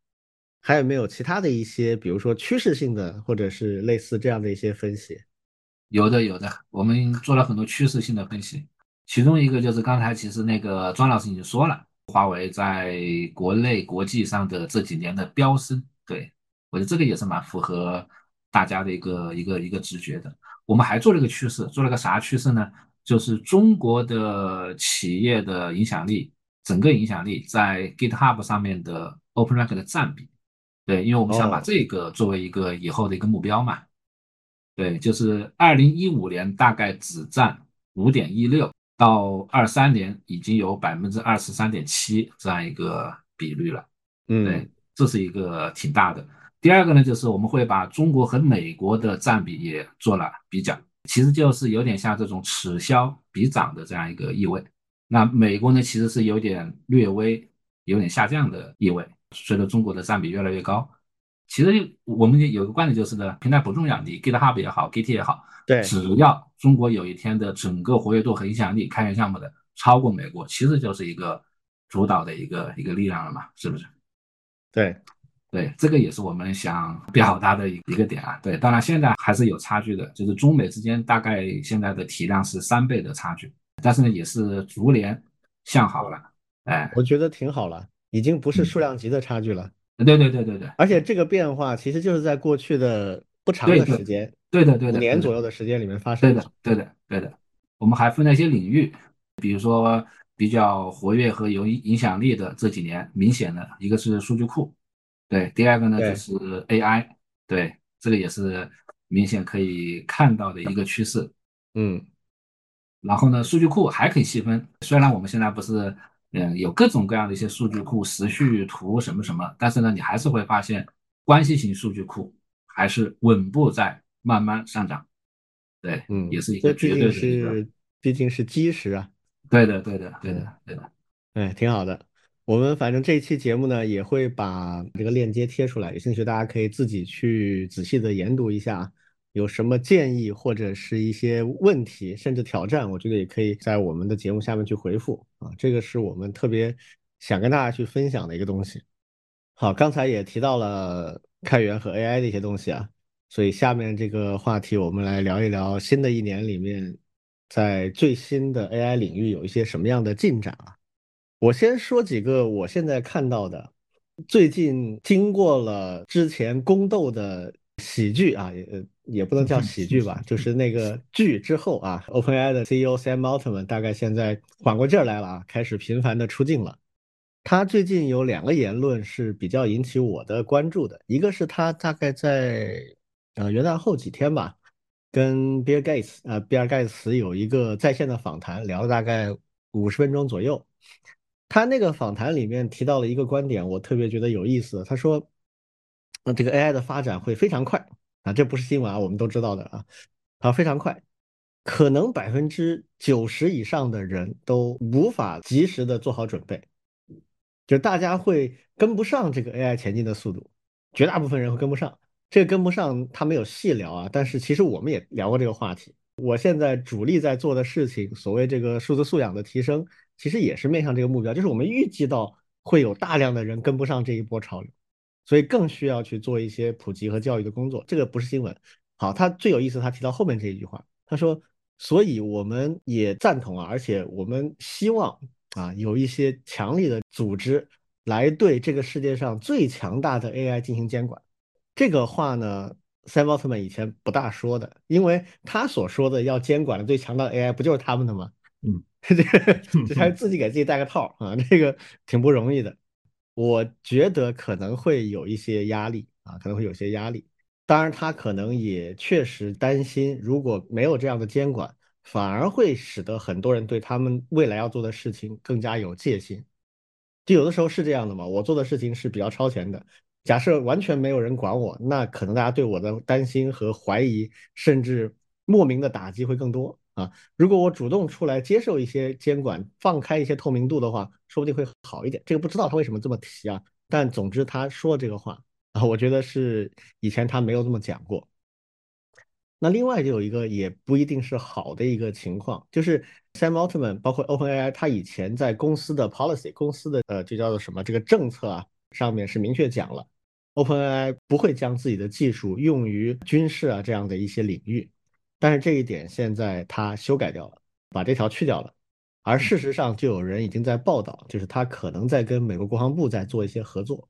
还有没有其他的一些，比如说趋势性的，或者是类似这样的一些分析？有的，有的，我们做了很多趋势性的分析，其中一个就是刚才其实那个庄老师已经说了，华为在国内、国际上的这几年的飙升，对。我觉得这个也是蛮符合大家的一个一个一个直觉的。我们还做了一个趋势，做了个啥趋势呢？就是中国的企业的影响力，整个影响力在 GitHub 上面的 OpenRank 的占比。对，因为我们想把这个作为一个以后的一个目标嘛。对，就是二零一五年大概只占五点一六，到二三年已经有百分之二十三点七这样一个比率了。嗯，对，这是一个挺大的。第二个呢，就是我们会把中国和美国的占比也做了比较，其实就是有点像这种此消彼长的这样一个意味。那美国呢，其实是有点略微有点下降的意味，随着中国的占比越来越高。其实我们有个观点就是呢，平台不重要，你 GitHub 也好，Git 也好，对，只要中国有一天的整个活跃度和影响力，开源项目的超过美国，其实就是一个主导的一个一个力量了嘛，是不是？对。对，这个也是我们想表达的一一个点啊。对，当然现在还是有差距的，就是中美之间大概现在的体量是三倍的差距，但是呢，也是逐年向好了。哎，我觉得挺好了，已经不是数量级的差距了。对对对对对，而且这个变化其实就是在过去的不长的时间，对的对的，五年左右的时间里面发生的。对的对的对的，我们还分了一些领域，比如说比较活跃和有影响力的这几年，明显的一个是数据库。对，第二个呢就是 AI，对，这个也是明显可以看到的一个趋势。嗯，然后呢，数据库还可以细分，虽然我们现在不是，嗯，有各种各样的一些数据库，时序图什么什么，但是呢，你还是会发现关系型数据库还是稳步在慢慢上涨。对，嗯，也是一个绝对的一个，毕竟是基石啊。对的，对的，对的，对的。哎，挺好的。我们反正这一期节目呢，也会把这个链接贴出来，有兴趣大家可以自己去仔细的研读一下，有什么建议或者是一些问题，甚至挑战，我觉得也可以在我们的节目下面去回复啊。这个是我们特别想跟大家去分享的一个东西。好，刚才也提到了开源和 AI 的一些东西啊，所以下面这个话题我们来聊一聊新的一年里面，在最新的 AI 领域有一些什么样的进展啊。我先说几个我现在看到的，最近经过了之前宫斗的喜剧啊，也也不能叫喜剧吧，就是那个剧之后啊，OpenAI 的 CEO Sam Altman 大概现在缓过劲儿来了啊，开始频繁的出镜了。他最近有两个言论是比较引起我的关注的，一个是他大概在呃元旦后几天吧，跟比尔盖茨啊比尔盖茨有一个在线的访谈，聊了大概五十分钟左右。他那个访谈里面提到了一个观点，我特别觉得有意思。他说，那这个 AI 的发展会非常快啊，这不是新闻啊，我们都知道的啊，啊非常快，可能百分之九十以上的人都无法及时的做好准备，就大家会跟不上这个 AI 前进的速度，绝大部分人会跟不上。这个跟不上，他没有细聊啊，但是其实我们也聊过这个话题。我现在主力在做的事情，所谓这个数字素养的提升。其实也是面向这个目标，就是我们预计到会有大量的人跟不上这一波潮流，所以更需要去做一些普及和教育的工作。这个不是新闻。好，他最有意思，他提到后面这一句话，他说：“所以我们也赞同啊，而且我们希望啊，有一些强力的组织来对这个世界上最强大的 AI 进行监管。”这个话呢，塞奥特曼以前不大说的，因为他所说的要监管的最强大的 AI 不就是他们的吗？嗯。这个这还自己给自己带个套啊，这个挺不容易的。我觉得可能会有一些压力啊，可能会有些压力。当然，他可能也确实担心，如果没有这样的监管，反而会使得很多人对他们未来要做的事情更加有戒心。就有的时候是这样的嘛，我做的事情是比较超前的。假设完全没有人管我，那可能大家对我的担心和怀疑，甚至莫名的打击会更多。啊，如果我主动出来接受一些监管，放开一些透明度的话，说不定会好一点。这个不知道他为什么这么提啊，但总之他说这个话啊，我觉得是以前他没有这么讲过。那另外就有一个也不一定是好的一个情况，就是 Sam Altman 包括 OpenAI，他以前在公司的 policy 公司的呃，就叫做什么这个政策啊上面是明确讲了，OpenAI 不会将自己的技术用于军事啊这样的一些领域。但是这一点现在他修改掉了，把这条去掉了。而事实上，就有人已经在报道，就是他可能在跟美国国防部在做一些合作。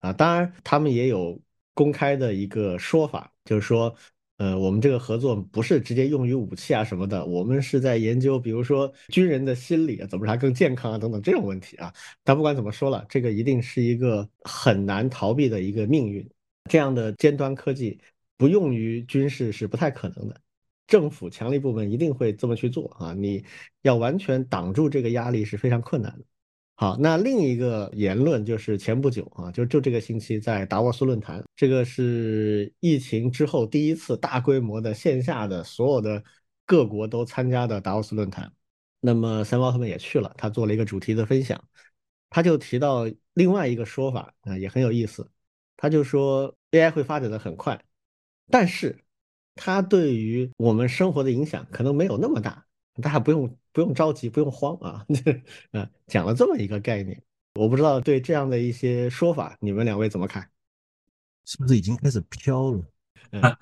啊，当然他们也有公开的一个说法，就是说，呃，我们这个合作不是直接用于武器啊什么的，我们是在研究，比如说军人的心理啊，怎么让他更健康啊等等这种问题啊。但不管怎么说了，这个一定是一个很难逃避的一个命运。这样的尖端科技。不用于军事是不太可能的，政府强力部门一定会这么去做啊！你要完全挡住这个压力是非常困难的。好，那另一个言论就是前不久啊，就就这个星期在达沃斯论坛，这个是疫情之后第一次大规模的线下的所有的各国都参加的达沃斯论坛。那么三毛他们也去了，他做了一个主题的分享，他就提到另外一个说法啊，也很有意思，他就说 AI 会发展的很快。但是，它对于我们生活的影响可能没有那么大，大家不用不用着急，不用慌啊。啊，讲了这么一个概念，我不知道对这样的一些说法，你们两位怎么看？是不是已经开始飘了？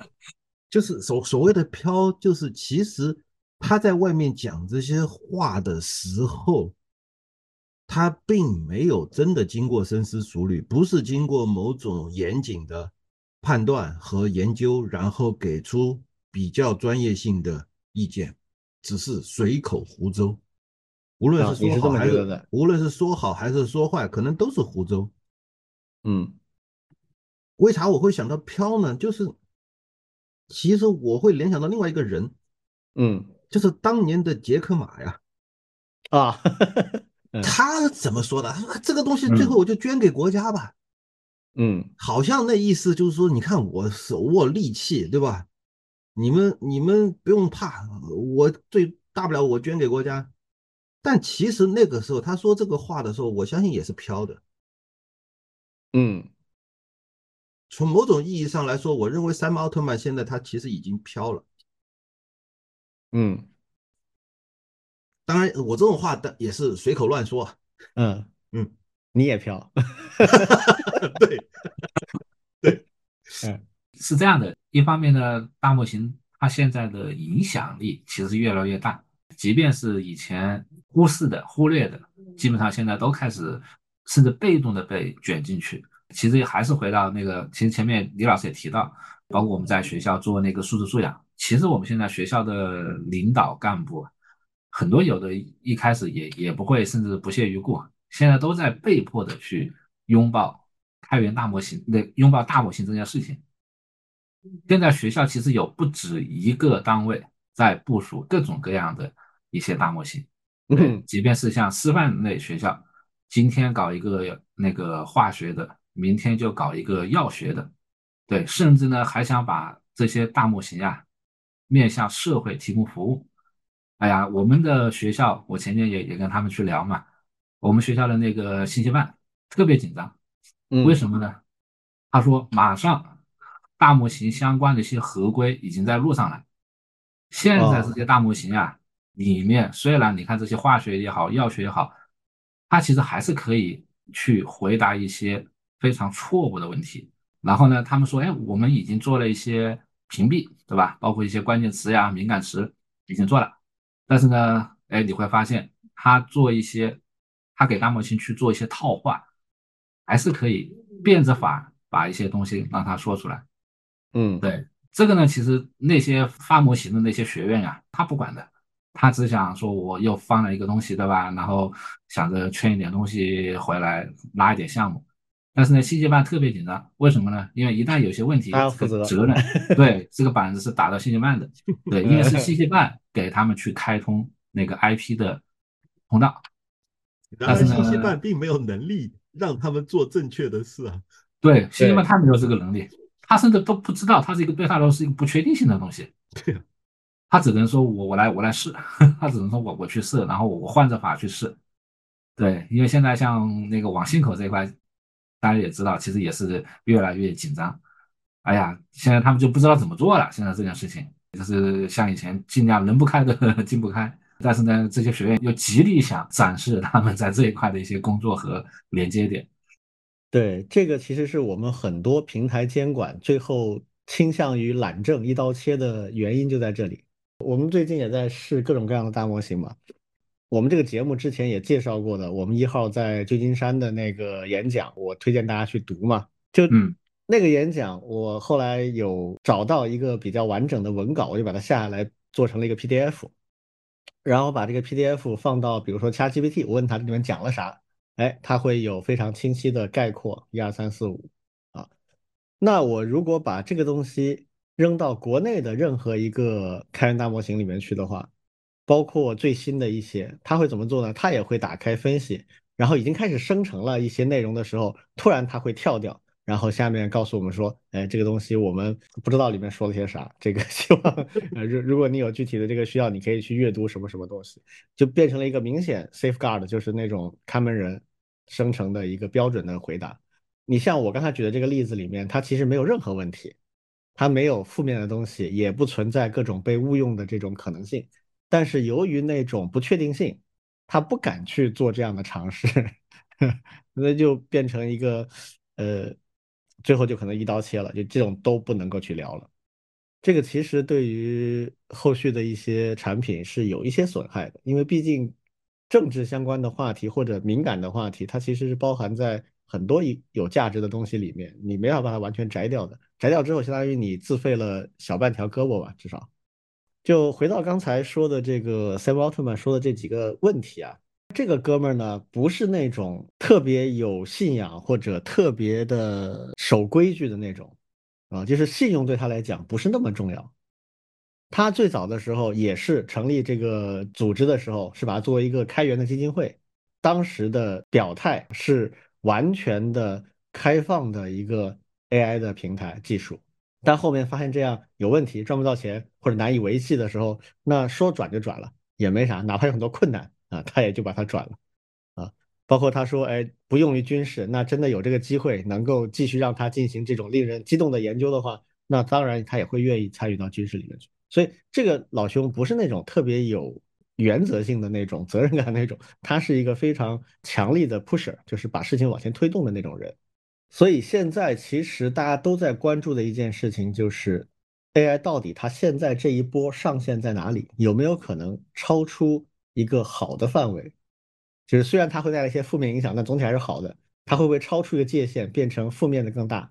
就是所所谓的飘，就是其实他在外面讲这些话的时候，他并没有真的经过深思熟虑，不是经过某种严谨的。判断和研究，然后给出比较专业性的意见，只是随口胡诌。无论是说好还是无论是说好还是说坏，可能都是胡诌。嗯，为啥我会想到飘呢？就是其实我会联想到另外一个人，嗯，就是当年的杰克马呀。啊，他怎么说的？他说这个东西最后我就捐给国家吧。嗯，好像那意思就是说，你看我手握利器，对吧？你们你们不用怕，我最大不了我捐给国家。但其实那个时候他说这个话的时候，我相信也是飘的。嗯，从某种意义上来说，我认为三毛奥特曼现在他其实已经飘了。嗯，当然我这种话的也是随口乱说。嗯嗯。你也飘，对，对，嗯，是这样的。一方面呢，大模型它现在的影响力其实越来越大，即便是以前忽视的、忽略的，基本上现在都开始甚至被动的被卷进去。其实还是回到那个，其实前面李老师也提到，包括我们在学校做那个数字素养，其实我们现在学校的领导干部很多，有的一开始也也不会，甚至不屑于过。现在都在被迫的去拥抱开源大模型，那拥抱大模型这件事情。现在学校其实有不止一个单位在部署各种各样的一些大模型，对，即便是像师范类学校，今天搞一个那个化学的，明天就搞一个药学的，对，甚至呢还想把这些大模型啊面向社会提供服务。哎呀，我们的学校，我前天也也跟他们去聊嘛，我们学校的那个信息办特别紧张，为什么呢？他说马上。大模型相关的一些合规已经在路上了。现在这些大模型啊，里面虽然你看这些化学也好，药学也好，它其实还是可以去回答一些非常错误的问题。然后呢，他们说，哎，我们已经做了一些屏蔽，对吧？包括一些关键词呀、敏感词已经做了。但是呢，哎，你会发现，它做一些，他给大模型去做一些套话，还是可以变着法把一些东西让他说出来。嗯，对这个呢，其实那些发模型的那些学院呀，他不管的，他只想说我又放了一个东西，对吧？然后想着圈一点东西回来拉一点项目。但是呢，信息办特别紧张，为什么呢？因为一旦有些问题，负责责任，对这个板子是打到信息办的，对，因为是信息办给他们去开通那个 IP 的通道。但是信息办并没有能力让他们做正确的事啊。对，信息办他没有这个能力。他甚至都不知道，他是一个对他来说是一个不确定性的东西。对，他只能说我我来我来试，他只能说我我去试，然后我换着法去试。对，因为现在像那个网信口这一块，大家也知道，其实也是越来越紧张。哎呀，现在他们就不知道怎么做了。现在这件事情就是像以前尽量能不开的 进不开，但是呢，这些学院又极力想展示他们在这一块的一些工作和连接点。对，这个其实是我们很多平台监管最后倾向于懒政一刀切的原因就在这里。我们最近也在试各种各样的大模型嘛。我们这个节目之前也介绍过的，我们一号在旧金山的那个演讲，我推荐大家去读嘛。就那个演讲，我后来有找到一个比较完整的文稿，我就把它下下来做成了一个 PDF，然后把这个 PDF 放到比如说 ChatGPT，我问他里面讲了啥。哎，它会有非常清晰的概括，一二三四五啊。那我如果把这个东西扔到国内的任何一个开源大模型里面去的话，包括最新的一些，它会怎么做呢？它也会打开分析，然后已经开始生成了一些内容的时候，突然它会跳掉，然后下面告诉我们说，哎，这个东西我们不知道里面说了些啥。这个 希望，呃，如如果你有具体的这个需要，你可以去阅读什么什么东西，就变成了一个明显 safeguard，就是那种看门人。生成的一个标准的回答，你像我刚才举的这个例子里面，它其实没有任何问题，它没有负面的东西，也不存在各种被误用的这种可能性。但是由于那种不确定性，他不敢去做这样的尝试，那就变成一个呃，最后就可能一刀切了，就这种都不能够去聊了。这个其实对于后续的一些产品是有一些损害的，因为毕竟。政治相关的话题或者敏感的话题，它其实是包含在很多有价值的东西里面，你没法把它完全摘掉的。摘掉之后，相当于你自废了小半条胳膊吧，至少。就回到刚才说的这个 Sam Altman 说的这几个问题啊，这个哥们儿呢，不是那种特别有信仰或者特别的守规矩的那种啊，就是信用对他来讲不是那么重要。他最早的时候也是成立这个组织的时候，是把它作为一个开源的基金会。当时的表态是完全的开放的一个 AI 的平台技术，但后面发现这样有问题，赚不到钱或者难以维系的时候，那说转就转了，也没啥，哪怕有很多困难啊，他也就把它转了。包括他说，哎，不用于军事，那真的有这个机会能够继续让他进行这种令人激动的研究的话，那当然他也会愿意参与到军事里面去。所以这个老兄不是那种特别有原则性的那种责任感那种，他是一个非常强力的 pusher，就是把事情往前推动的那种人。所以现在其实大家都在关注的一件事情就是 AI 到底它现在这一波上限在哪里？有没有可能超出一个好的范围？就是虽然它会带来一些负面影响，但总体还是好的。它会不会超出一个界限，变成负面的更大？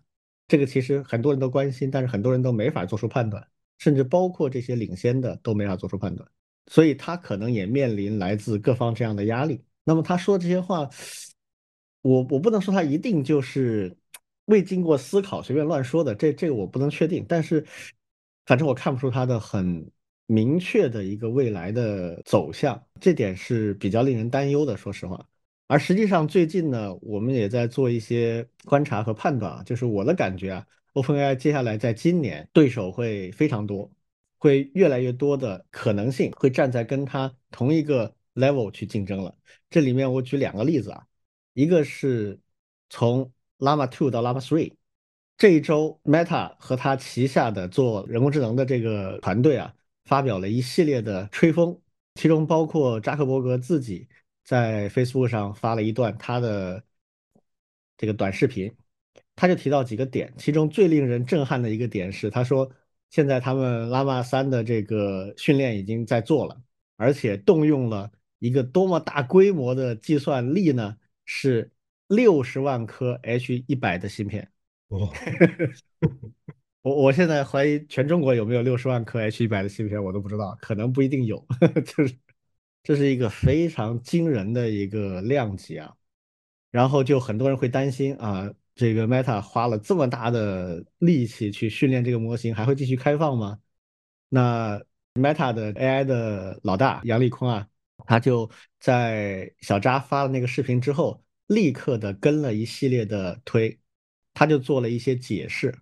这个其实很多人都关心，但是很多人都没法做出判断。甚至包括这些领先的都没法做出判断，所以他可能也面临来自各方这样的压力。那么他说这些话，我我不能说他一定就是未经过思考随便乱说的，这这个我不能确定。但是反正我看不出他的很明确的一个未来的走向，这点是比较令人担忧的，说实话。而实际上最近呢，我们也在做一些观察和判断啊，就是我的感觉啊，OpenAI 接下来在今年对手会非常多，会越来越多的可能性会站在跟它同一个 level 去竞争了。这里面我举两个例子啊。一个是从 Llama 2到 Llama 3，这一周 Meta 和他旗下的做人工智能的这个团队啊，发表了一系列的吹风，其中包括扎克伯格自己在 Facebook 上发了一段他的这个短视频，他就提到几个点，其中最令人震撼的一个点是，他说现在他们 Llama 3的这个训练已经在做了，而且动用了一个多么大规模的计算力呢？是六十万颗 H 一百的芯片，我我现在怀疑全中国有没有六十万颗 H 一百的芯片，我都不知道，可能不一定有，就是这是一个非常惊人的一个量级啊。然后就很多人会担心啊，这个 Meta 花了这么大的力气去训练这个模型，还会继续开放吗？那 Meta 的 AI 的老大杨立坤啊。他就在小扎发了那个视频之后，立刻的跟了一系列的推，他就做了一些解释，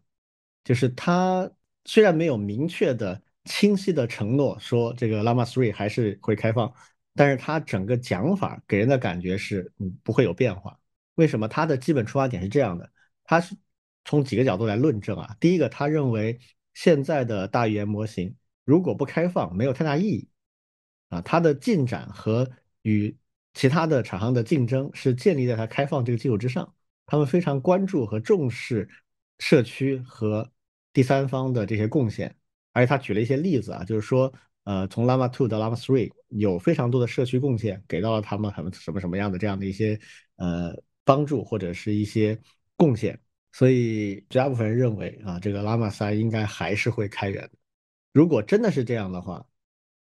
就是他虽然没有明确的、清晰的承诺说这个 Llama 3还是会开放，但是他整个讲法给人的感觉是，嗯，不会有变化。为什么？他的基本出发点是这样的，他是从几个角度来论证啊。第一个，他认为现在的大语言模型如果不开放，没有太大意义。啊，它的进展和与其他的厂商的竞争是建立在它开放这个基础之上。他们非常关注和重视社区和第三方的这些贡献，而且他举了一些例子啊，就是说，呃，从 Llama 2到 Llama 3有非常多的社区贡献，给到了他们很什么什么样的这样的一些呃帮助或者是一些贡献。所以绝大部分人认为啊，这个 Llama 3应该还是会开源。如果真的是这样的话，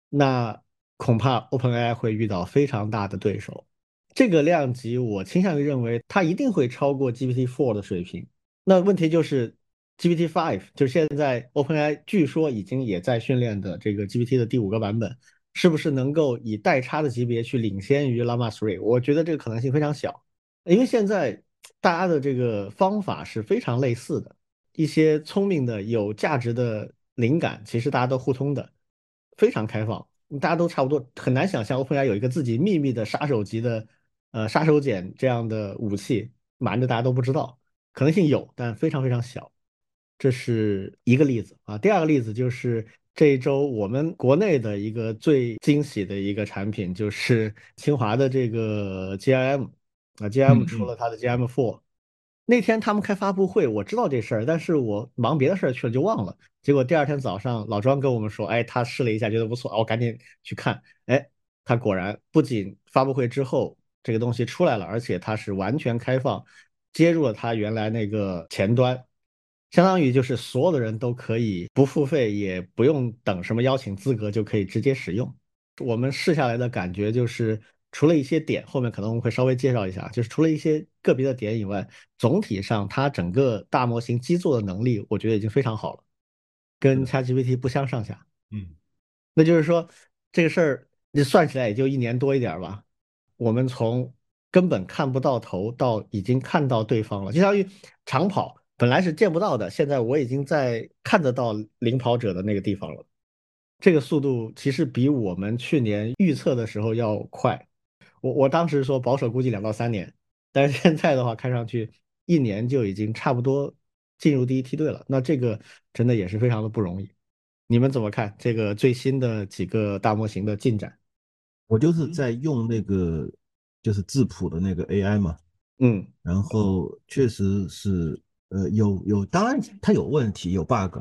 那恐怕 OpenAI 会遇到非常大的对手，这个量级我倾向于认为它一定会超过 GPT-4 的水平。那问题就是 GPT Five 就是现在 OpenAI 据说已经也在训练的这个 GPT 的第五个版本，是不是能够以代差的级别去领先于 Llama 3？我觉得这个可能性非常小，因为现在大家的这个方法是非常类似的，一些聪明的、有价值的灵感，其实大家都互通的，非常开放。大家都差不多，很难想象 OpenAI 有一个自己秘密的杀手级的，呃，杀手锏这样的武器，瞒着大家都不知道，可能性有，但非常非常小。这是一个例子啊。第二个例子就是这一周我们国内的一个最惊喜的一个产品，就是清华的这个 GIM 啊，GIM 出了它的 GIM4。那天他们开发布会，我知道这事儿，但是我忙别的事儿去了，就忘了。结果第二天早上，老庄跟我们说，哎，他试了一下，觉得不错，我赶紧去看。哎，他果然不仅发布会之后这个东西出来了，而且它是完全开放，接入了它原来那个前端，相当于就是所有的人都可以不付费，也不用等什么邀请资格，就可以直接使用。我们试下来的感觉就是。除了一些点，后面可能我们会稍微介绍一下，就是除了一些个别的点以外，总体上它整个大模型基座的能力，我觉得已经非常好了，跟 ChatGPT 不相上下。嗯，那就是说这个事儿你算起来也就一年多一点吧。我们从根本看不到头到已经看到对方了，就相当于长跑本来是见不到的，现在我已经在看得到领跑者的那个地方了。这个速度其实比我们去年预测的时候要快。我我当时说保守估计两到三年，但是现在的话看上去一年就已经差不多进入第一梯队了。那这个真的也是非常的不容易。你们怎么看这个最新的几个大模型的进展？我就是在用那个就是质朴的那个 AI 嘛，嗯，然后确实是呃有有，当然它有问题有 bug，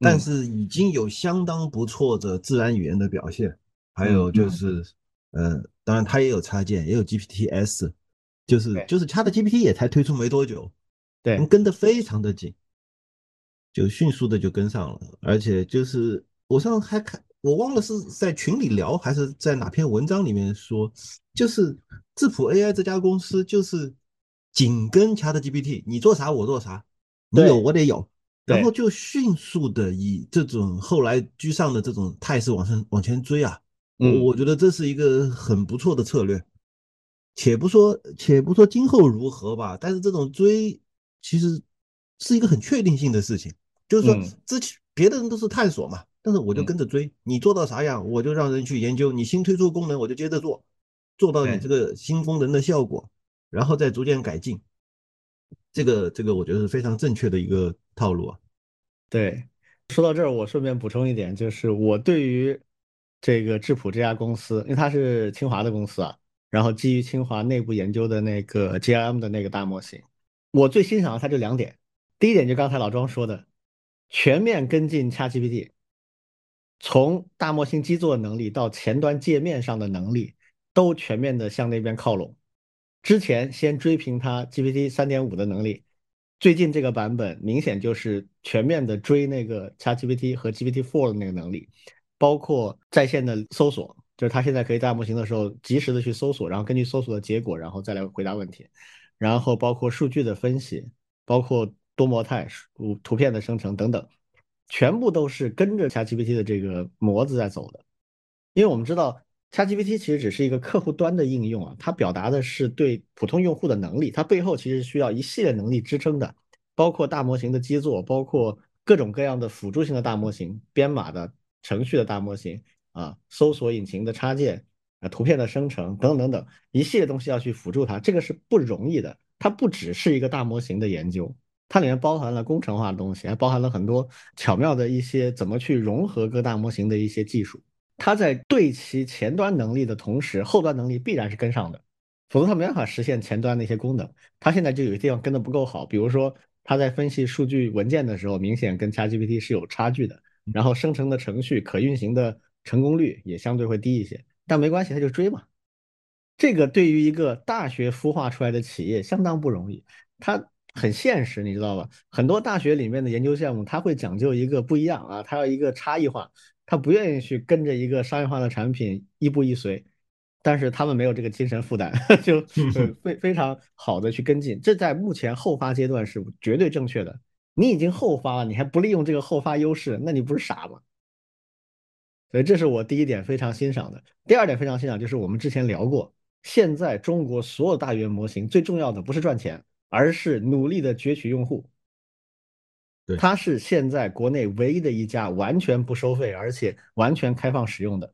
但是已经有相当不错的自然语言的表现，还有就是呃。当然，它也有插件，也有 GPT S，就是就是 ChatGPT 也才推出没多久，对，跟得非常的紧，就迅速的就跟上了。而且就是我上次还看，我忘了是在群里聊还是在哪篇文章里面说，就是智谱 AI 这家公司就是紧跟 ChatGPT，你做啥我做啥，你有我得有，然后就迅速的以这种后来居上的这种态势往上往前追啊。我我觉得这是一个很不错的策略。且不说且不说今后如何吧，但是这种追其实是一个很确定性的事情，就是说之前别的人都是探索嘛，但是我就跟着追，你做到啥样，我就让人去研究，你新推出功能我就接着做，做到你这个新功能的效果。然后再逐渐改进，这个这个我觉得是非常正确的一个套路啊。对，说到这儿，我顺便补充一点，就是我对于这个智谱这家公司，因为它是清华的公司啊，然后基于清华内部研究的那个 GIM 的那个大模型，我最欣赏的它就两点。第一点就刚才老庄说的，全面跟进 ChatGPT，从大模型基座能力到前端界面上的能力，都全面的向那边靠拢。之前先追平它 GPT 三点五的能力，最近这个版本明显就是全面的追那个 ChatGPT 和 GPT Four 的那个能力，包括在线的搜索，就是它现在可以大模型的时候及时的去搜索，然后根据搜索的结果，然后再来回答问题，然后包括数据的分析，包括多模态图图片的生成等等，全部都是跟着 ChatGPT 的这个模子在走的，因为我们知道。ChatGPT 其实只是一个客户端的应用啊，它表达的是对普通用户的能力，它背后其实需要一系列能力支撑的，包括大模型的基座，包括各种各样的辅助性的大模型、编码的程序的大模型啊、搜索引擎的插件啊、图片的生成等等等等一系列东西要去辅助它，这个是不容易的。它不只是一个大模型的研究，它里面包含了工程化的东西，还包含了很多巧妙的一些怎么去融合各大模型的一些技术。它在对其前端能力的同时，后端能力必然是跟上的，否则它没办法实现前端的一些功能。它现在就有些地方跟的不够好，比如说它在分析数据文件的时候，明显跟 ChatGPT 是有差距的。然后生成的程序可运行的成功率也相对会低一些，但没关系，它就追嘛。这个对于一个大学孵化出来的企业相当不容易，它很现实，你知道吧？很多大学里面的研究项目，它会讲究一个不一样啊，它要一个差异化。他不愿意去跟着一个商业化的产品一步一随，但是他们没有这个精神负担，就非非常好的去跟进。这在目前后发阶段是绝对正确的。你已经后发了，你还不利用这个后发优势，那你不是傻吗？所以这是我第一点非常欣赏的。第二点非常欣赏就是我们之前聊过，现在中国所有大语言模型最重要的不是赚钱，而是努力的攫取用户。它是现在国内唯一的一家完全不收费，而且完全开放使用的。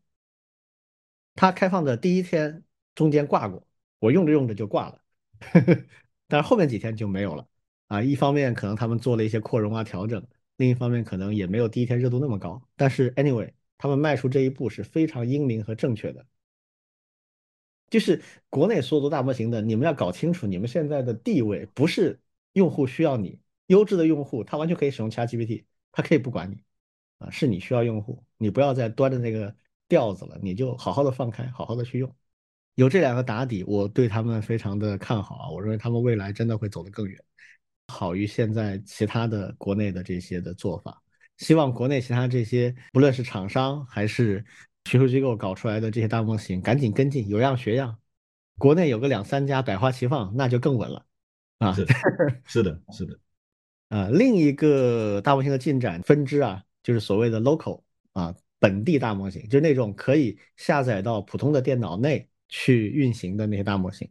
它开放的第一天中间挂过，我用着用着就挂了，但是后面几天就没有了。啊，一方面可能他们做了一些扩容啊调整，另一方面可能也没有第一天热度那么高。但是 anyway，他们迈出这一步是非常英明和正确的。就是国内所有做大模型的，你们要搞清楚，你们现在的地位不是用户需要你。优质的用户，他完全可以使用 ChatGPT，他可以不管你，啊，是你需要用户，你不要再端着那个调子了，你就好好的放开，好好的去用。有这两个打底，我对他们非常的看好啊，我认为他们未来真的会走得更远，好于现在其他的国内的这些的做法。希望国内其他这些，不论是厂商还是学术机构搞出来的这些大模型，赶紧跟进，有样学样。国内有个两三家百花齐放，那就更稳了，啊，是的，是的。啊，另一个大模型的进展分支啊，就是所谓的 local 啊，本地大模型，就是那种可以下载到普通的电脑内去运行的那些大模型。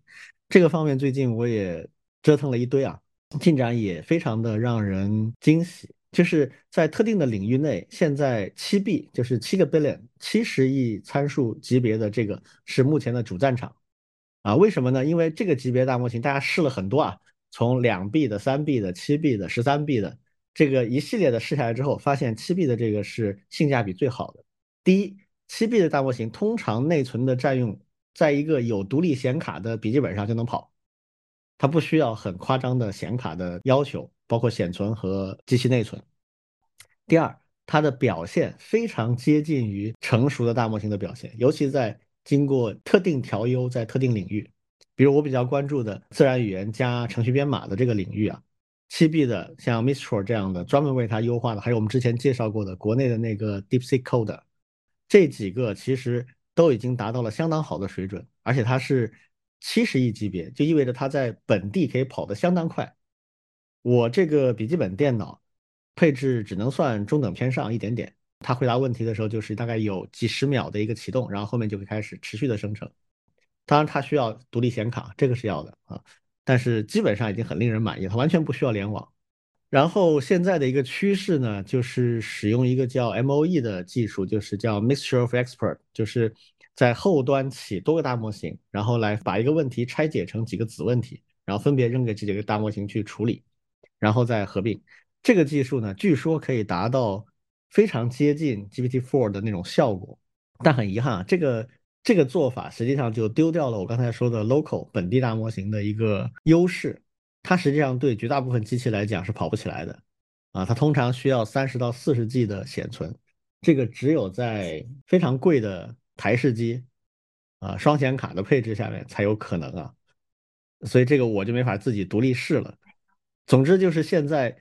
这个方面最近我也折腾了一堆啊，进展也非常的让人惊喜。就是在特定的领域内，现在七 B 就是七个 billion 七十亿参数级别的这个是目前的主战场啊。为什么呢？因为这个级别大模型大家试了很多啊。从两 B 的、三 B 的、七 B 的、十三 B 的这个一系列的试下来之后，发现七 B 的这个是性价比最好的。第一，七 B 的大模型通常内存的占用，在一个有独立显卡的笔记本上就能跑，它不需要很夸张的显卡的要求，包括显存和机器内存。第二，它的表现非常接近于成熟的大模型的表现，尤其在经过特定调优，在特定领域。比如我比较关注的自然语言加程序编码的这个领域啊，七 B 的像 Mistral 这样的专门为它优化的，还有我们之前介绍过的国内的那个 DeepSeek Code，这几个其实都已经达到了相当好的水准，而且它是七十亿级别，就意味着它在本地可以跑得相当快。我这个笔记本电脑配置只能算中等偏上一点点，它回答问题的时候就是大概有几十秒的一个启动，然后后面就会开始持续的生成。当然，它需要独立显卡，这个是要的啊，但是基本上已经很令人满意，它完全不需要联网。然后现在的一个趋势呢，就是使用一个叫 MOE 的技术，就是叫 Mixture of Expert，就是在后端起多个大模型，然后来把一个问题拆解成几个子问题，然后分别扔给这几个大模型去处理，然后再合并。这个技术呢，据说可以达到非常接近 GPT-4 的那种效果，但很遗憾啊，这个这个做法实际上就丢掉了我刚才说的 local 本地大模型的一个优势。它实际上对绝大部分机器来讲是跑不起来的，啊，它通常需要三十到四十 G 的显存，这个只有在非常贵的台式机，啊，双显卡的配置下面才有可能啊，所以这个我就没法自己独立试了。总之就是现在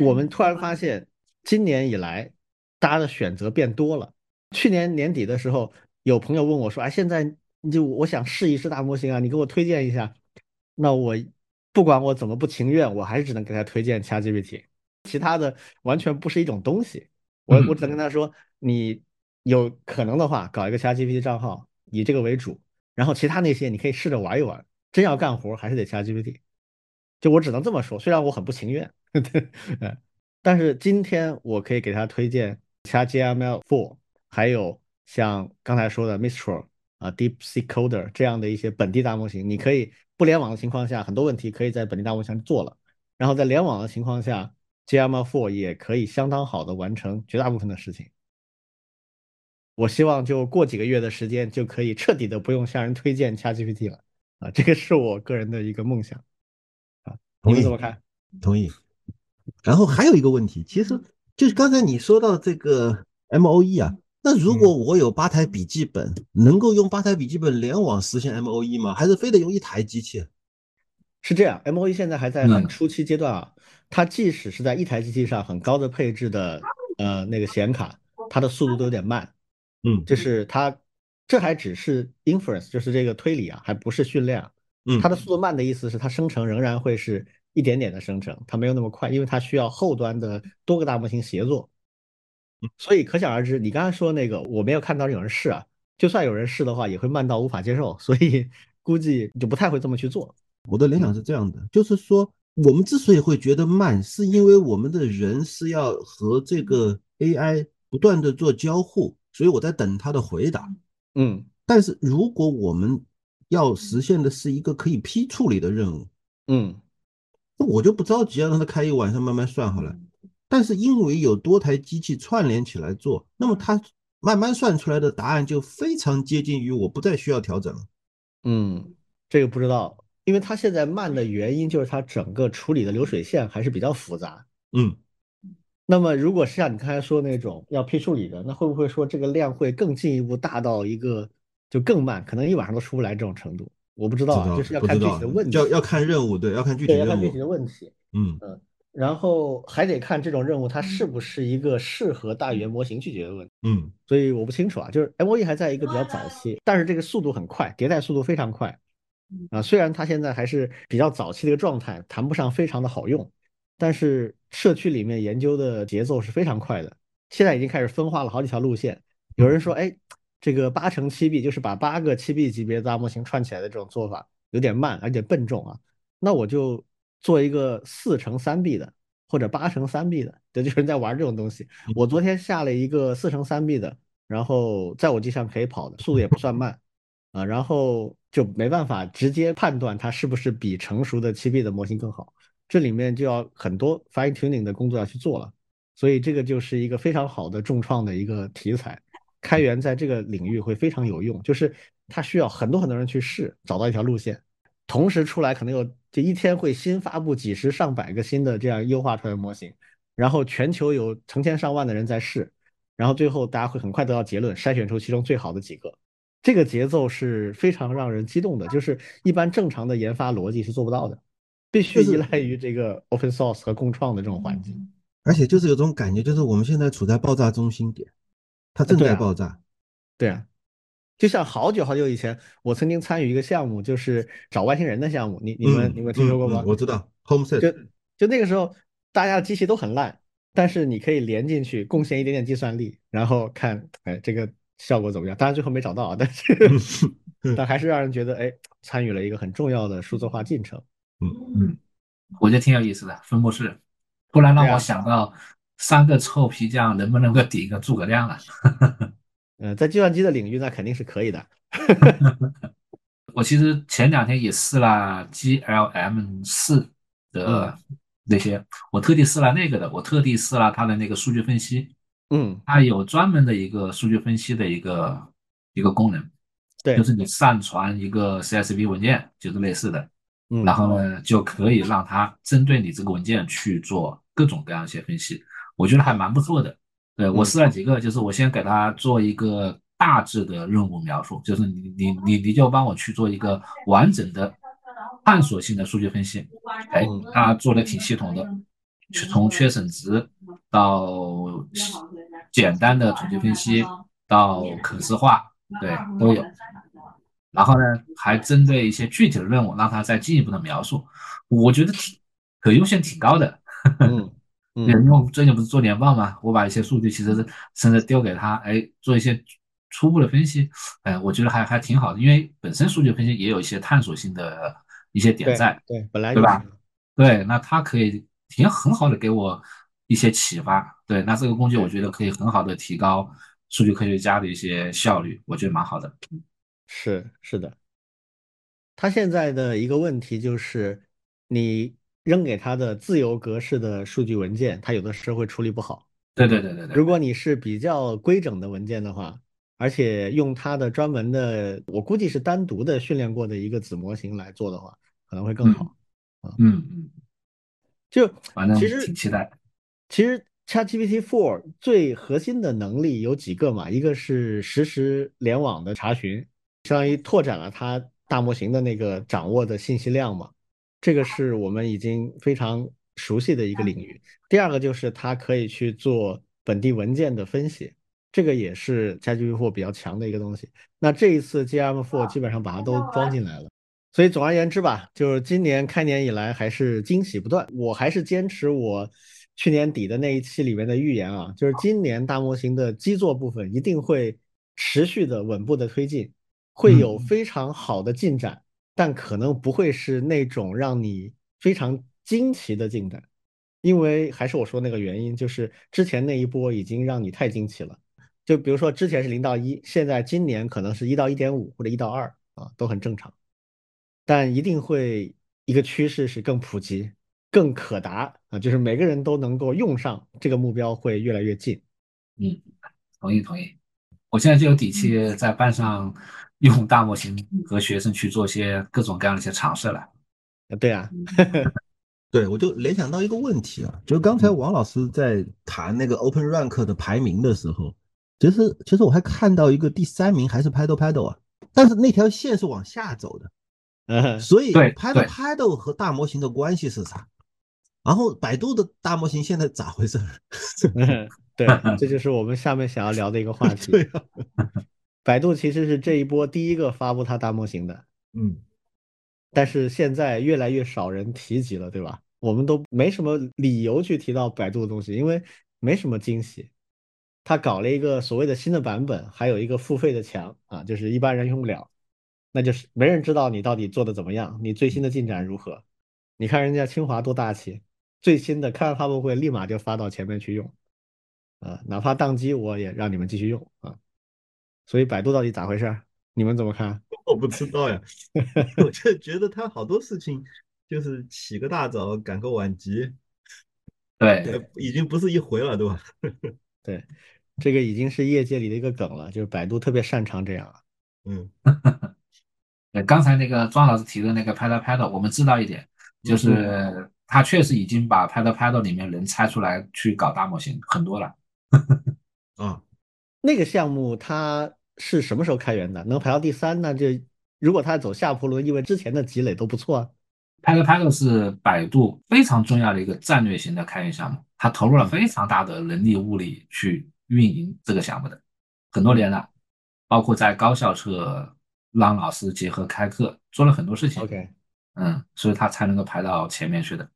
我们突然发现，今年以来大家的选择变多了。去年年底的时候，有朋友问我说：“哎，现在就我想试一试大模型啊，你给我推荐一下。”那我。不管我怎么不情愿，我还是只能给他推荐 ChatGPT，其他的完全不是一种东西。我我只能跟他说，你有可能的话，搞一个 ChatGPT 账号，以这个为主，然后其他那些你可以试着玩一玩。真要干活，还是得 ChatGPT。就我只能这么说，虽然我很不情愿，但是今天我可以给他推荐 ChatGML4，还有像刚才说的 Mistral 啊、DeepSeek Coder 这样的一些本地大模型，你可以。不联网的情况下，很多问题可以在本地大模型上做了，然后在联网的情况下，GML4 也可以相当好的完成绝大部分的事情。我希望就过几个月的时间，就可以彻底的不用向人推荐 ChatGPT 了啊！这个是我个人的一个梦想啊。你们怎么看？同意。然后还有一个问题，其实就是刚才你说到这个 MOE 啊。那如果我有八台笔记本，能够用八台笔记本联网实现 MOE 吗？还是非得用一台机器？是这样，MOE 现在还在很初期阶段啊。它即使是在一台机器上很高的配置的呃那个显卡，它的速度都有点慢。嗯，就是它这还只是 inference，就是这个推理啊，还不是训练。嗯，它的速度慢的意思是它生成仍然会是一点点的生成，它没有那么快，因为它需要后端的多个大模型协作。所以可想而知，你刚才说那个我没有看到有人试啊，就算有人试的话，也会慢到无法接受，所以 估计就不太会这么去做。我的联想是这样的，就是说我们之所以会觉得慢，是因为我们的人是要和这个 AI 不断的做交互，所以我在等他的回答。嗯，但是如果我们要实现的是一个可以批处理的任务，嗯，那我就不着急啊，让他开一晚上慢慢算好了。但是因为有多台机器串联起来做，那么它慢慢算出来的答案就非常接近于我不再需要调整了。嗯，这个不知道，因为它现在慢的原因就是它整个处理的流水线还是比较复杂。嗯，那么如果是像你刚才说那种要批处理的，那会不会说这个量会更进一步大到一个就更慢，可能一晚上都出不来这种程度？我不知道，就是要看具体的问题，要要看任务，对，要看具体任务，要看具体的问题。嗯嗯。然后还得看这种任务它是不是一个适合大语言模型去解决的问题。嗯，所以我不清楚啊，就是 MOE 还在一个比较早期，但是这个速度很快，迭代速度非常快。啊，虽然它现在还是比较早期的一个状态，谈不上非常的好用，但是社区里面研究的节奏是非常快的。现在已经开始分化了好几条路线。有人说，哎，这个八乘七 B 就是把八个七 B 级别大模型串起来的这种做法有点慢，而且笨重啊。那我就。做一个四乘三 B 的，或者八乘三 B 的，对，就是人在玩这种东西。我昨天下了一个四乘三 B 的，然后在我机上可以跑的，速度也不算慢啊，然后就没办法直接判断它是不是比成熟的七 B 的模型更好，这里面就要很多 fine tuning 的工作要去做了。所以这个就是一个非常好的重创的一个题材，开源在这个领域会非常有用，就是它需要很多很多人去试，找到一条路线。同时出来可能有，就一天会新发布几十上百个新的这样优化出来的模型，然后全球有成千上万的人在试，然后最后大家会很快得到结论，筛选出其中最好的几个。这个节奏是非常让人激动的，就是一般正常的研发逻辑是做不到的，必须依赖于这个 open source 和共创的这种环境。而且就是有种感觉，就是我们现在处在爆炸中心点，它正在爆炸。对啊。就像好久好久以前，我曾经参与一个项目，就是找外星人的项目。你你们你们听说过吗？我知道，HomeSet。就就那个时候，大家的机器都很烂，但是你可以连进去，贡献一点点计算力，然后看，哎，这个效果怎么样？当然最后没找到啊，但是 但还是让人觉得，哎，参与了一个很重要的数字化进程。嗯嗯，我觉得挺有意思的分布式，突然让我想到三个臭皮匠能不能够顶一个诸葛亮了。嗯，在计算机的领域，那肯定是可以的。我其实前两天也试了 GLM 四的那些，我特地试了那个的，我特地试了它的那个数据分析。嗯，它有专门的一个数据分析的一个一个功能，对，就是你上传一个 CSV 文件，就是类似的，嗯，然后呢就可以让它针对你这个文件去做各种各样一些分析，我觉得还蛮不错的。对我试了几个，就是我先给他做一个大致的任务描述，就是你你你你就帮我去做一个完整的探索性的数据分析，哎，他做的挺系统的，从缺省值到简单的统计分析到可视化，对都有。然后呢，还针对一些具体的任务，让他再进一步的描述，我觉得挺可用性挺高的。嗯。对，因为最近不是做年报嘛，我把一些数据其实是甚至丢给他，哎，做一些初步的分析，哎，我觉得还还挺好的，因为本身数据分析也有一些探索性的一些点在，对，本来对吧？对，那它可以挺很好的给我一些启发，对，那这个工具我觉得可以很好的提高数据科学家的一些效率，我觉得蛮好的。是是的，他现在的一个问题就是你。扔给他的自由格式的数据文件，他有的时候会处理不好。对对对对对。如果你是比较规整的文件的话，而且用它的专门的，我估计是单独的训练过的一个子模型来做的话，可能会更好。嗯嗯。就反正其实挺期待。其实 ChatGPT Four 最核心的能力有几个嘛？一个是实时联网的查询，相当于拓展了它大模型的那个掌握的信息量嘛。这个是我们已经非常熟悉的一个领域。第二个就是它可以去做本地文件的分析，这个也是 ChatGPT 比较强的一个东西。那这一次 GM4 基本上把它都装进来了。所以总而言之吧，就是今年开年以来还是惊喜不断。我还是坚持我去年底的那一期里面的预言啊，就是今年大模型的基座部分一定会持续的稳步的推进，会有非常好的进展。但可能不会是那种让你非常惊奇的进展，因为还是我说那个原因，就是之前那一波已经让你太惊奇了。就比如说之前是零到一，现在今年可能是一到一点五或者一到二啊，都很正常。但一定会一个趋势是更普及、更可达啊，就是每个人都能够用上这个目标会越来越近。嗯，同意同意。我现在就有底气在班上。用大模型和学生去做些各种各样的一些尝试了。啊，对啊，对我就联想到一个问题啊，就刚才王老师在谈那个 Open Rank 的排名的时候，其实其实我还看到一个第三名还是 Paddle Paddle 啊，但是那条线是往下走的，嗯，所以 Paddle Paddle 和大模型的关系是啥？然后百度的大模型现在咋回事？对，这就是我们下面想要聊的一个话题。对啊。百度其实是这一波第一个发布它大模型的，嗯，但是现在越来越少人提及了，对吧？我们都没什么理由去提到百度的东西，因为没什么惊喜。他搞了一个所谓的新的版本，还有一个付费的墙啊，就是一般人用不了，那就是没人知道你到底做的怎么样，你最新的进展如何？你看人家清华多大气，最新的看到发布会立马就发到前面去用，啊，哪怕宕机我也让你们继续用啊。所以百度到底咋回事？你们怎么看？我不知道呀，我就觉得他好多事情就是起个大早赶个晚集，对，已经不是一回了，对吧？对，这个已经是业界里的一个梗了，就是百度特别擅长这样。嗯，对，刚才那个庄老师提的那个 Paddle Paddle，我们知道一点，就是他确实已经把 Paddle Paddle 里面人拆出来去搞大模型很多了。啊，那个项目它。是什么时候开源的？能排到第三呢就如果它走下坡路，因为之前的积累都不错啊。Paddle Paddle 是百度非常重要的一个战略型的开源项目，它投入了非常大的人力物力去运营这个项目的很多年了。包括在高校侧让老师结合开课，做了很多事情。OK，嗯，所以它才能够排到前面去的。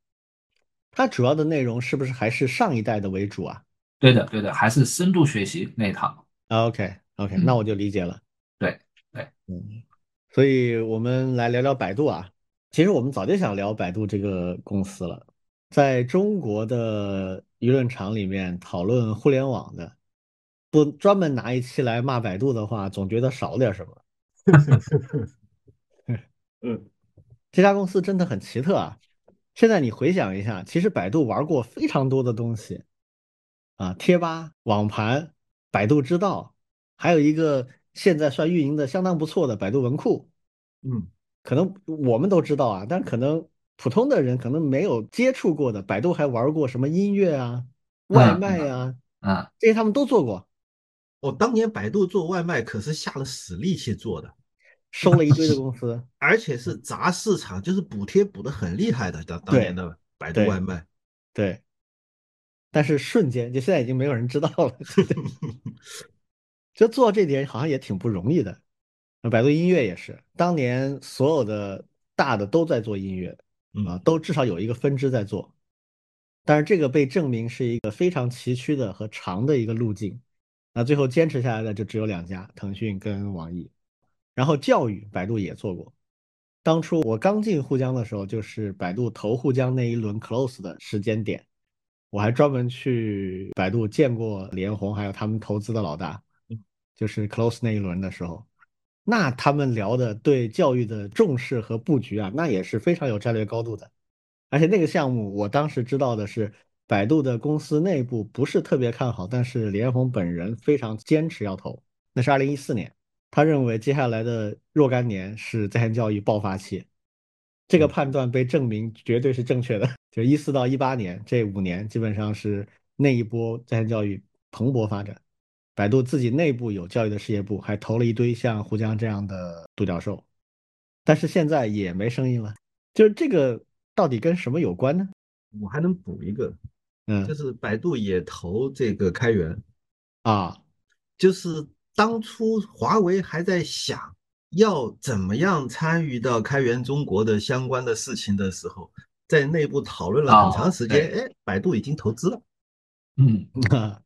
它主要的内容是不是还是上一代的为主啊？对的，对的，还是深度学习那一套。OK，OK，嗯那我就理解了。对对，嗯，所以我们来聊聊百度啊。其实我们早就想聊百度这个公司了，在中国的舆论场里面讨论互联网的，不专门拿一期来骂百度的话，总觉得少点什么。嗯，这家公司真的很奇特啊！现在你回想一下，其实百度玩过非常多的东西啊，贴吧、网盘、百度知道，还有一个现在算运营的相当不错的百度文库。嗯，可能我们都知道啊，但可能普通的人可能没有接触过的，百度还玩过什么音乐啊、外卖啊，啊，这些他们都做过，我当年百度做外卖可是下了死力气做的，收了一堆的公司。而且是砸市场，就是补贴补的很厉害的。当当年的百度外卖，对，但是瞬间就现在已经没有人知道了。就做这点好像也挺不容易的。那百度音乐也是，当年所有的大的都在做音乐啊，嗯都至少有一个分支在做。但是这个被证明是一个非常崎岖的和长的一个路径。那最后坚持下来的就只有两家，腾讯跟网易。然后教育，百度也做过。当初我刚进沪江的时候，就是百度投沪江那一轮 close 的时间点，我还专门去百度见过李彦宏，还有他们投资的老大，就是 close 那一轮的时候，那他们聊的对教育的重视和布局啊，那也是非常有战略高度的。而且那个项目，我当时知道的是，百度的公司内部不是特别看好，但是李彦宏本人非常坚持要投。那是二零一四年，他认为接下来的若干年是在线教育爆发期，这个判断被证明绝对是正确的。就一四到一八年这五年，基本上是那一波在线教育蓬勃发展。百度自己内部有教育的事业部，还投了一堆像胡江这样的独角兽，但是现在也没声音了。就是这个到底跟什么有关呢？我还能补一个，嗯。就是百度也投这个开源，啊，就是当初华为还在想要怎么样参与到开源中国的相关的事情的时候，在内部讨论了很长时间，哦哎，百度已经投资了，嗯，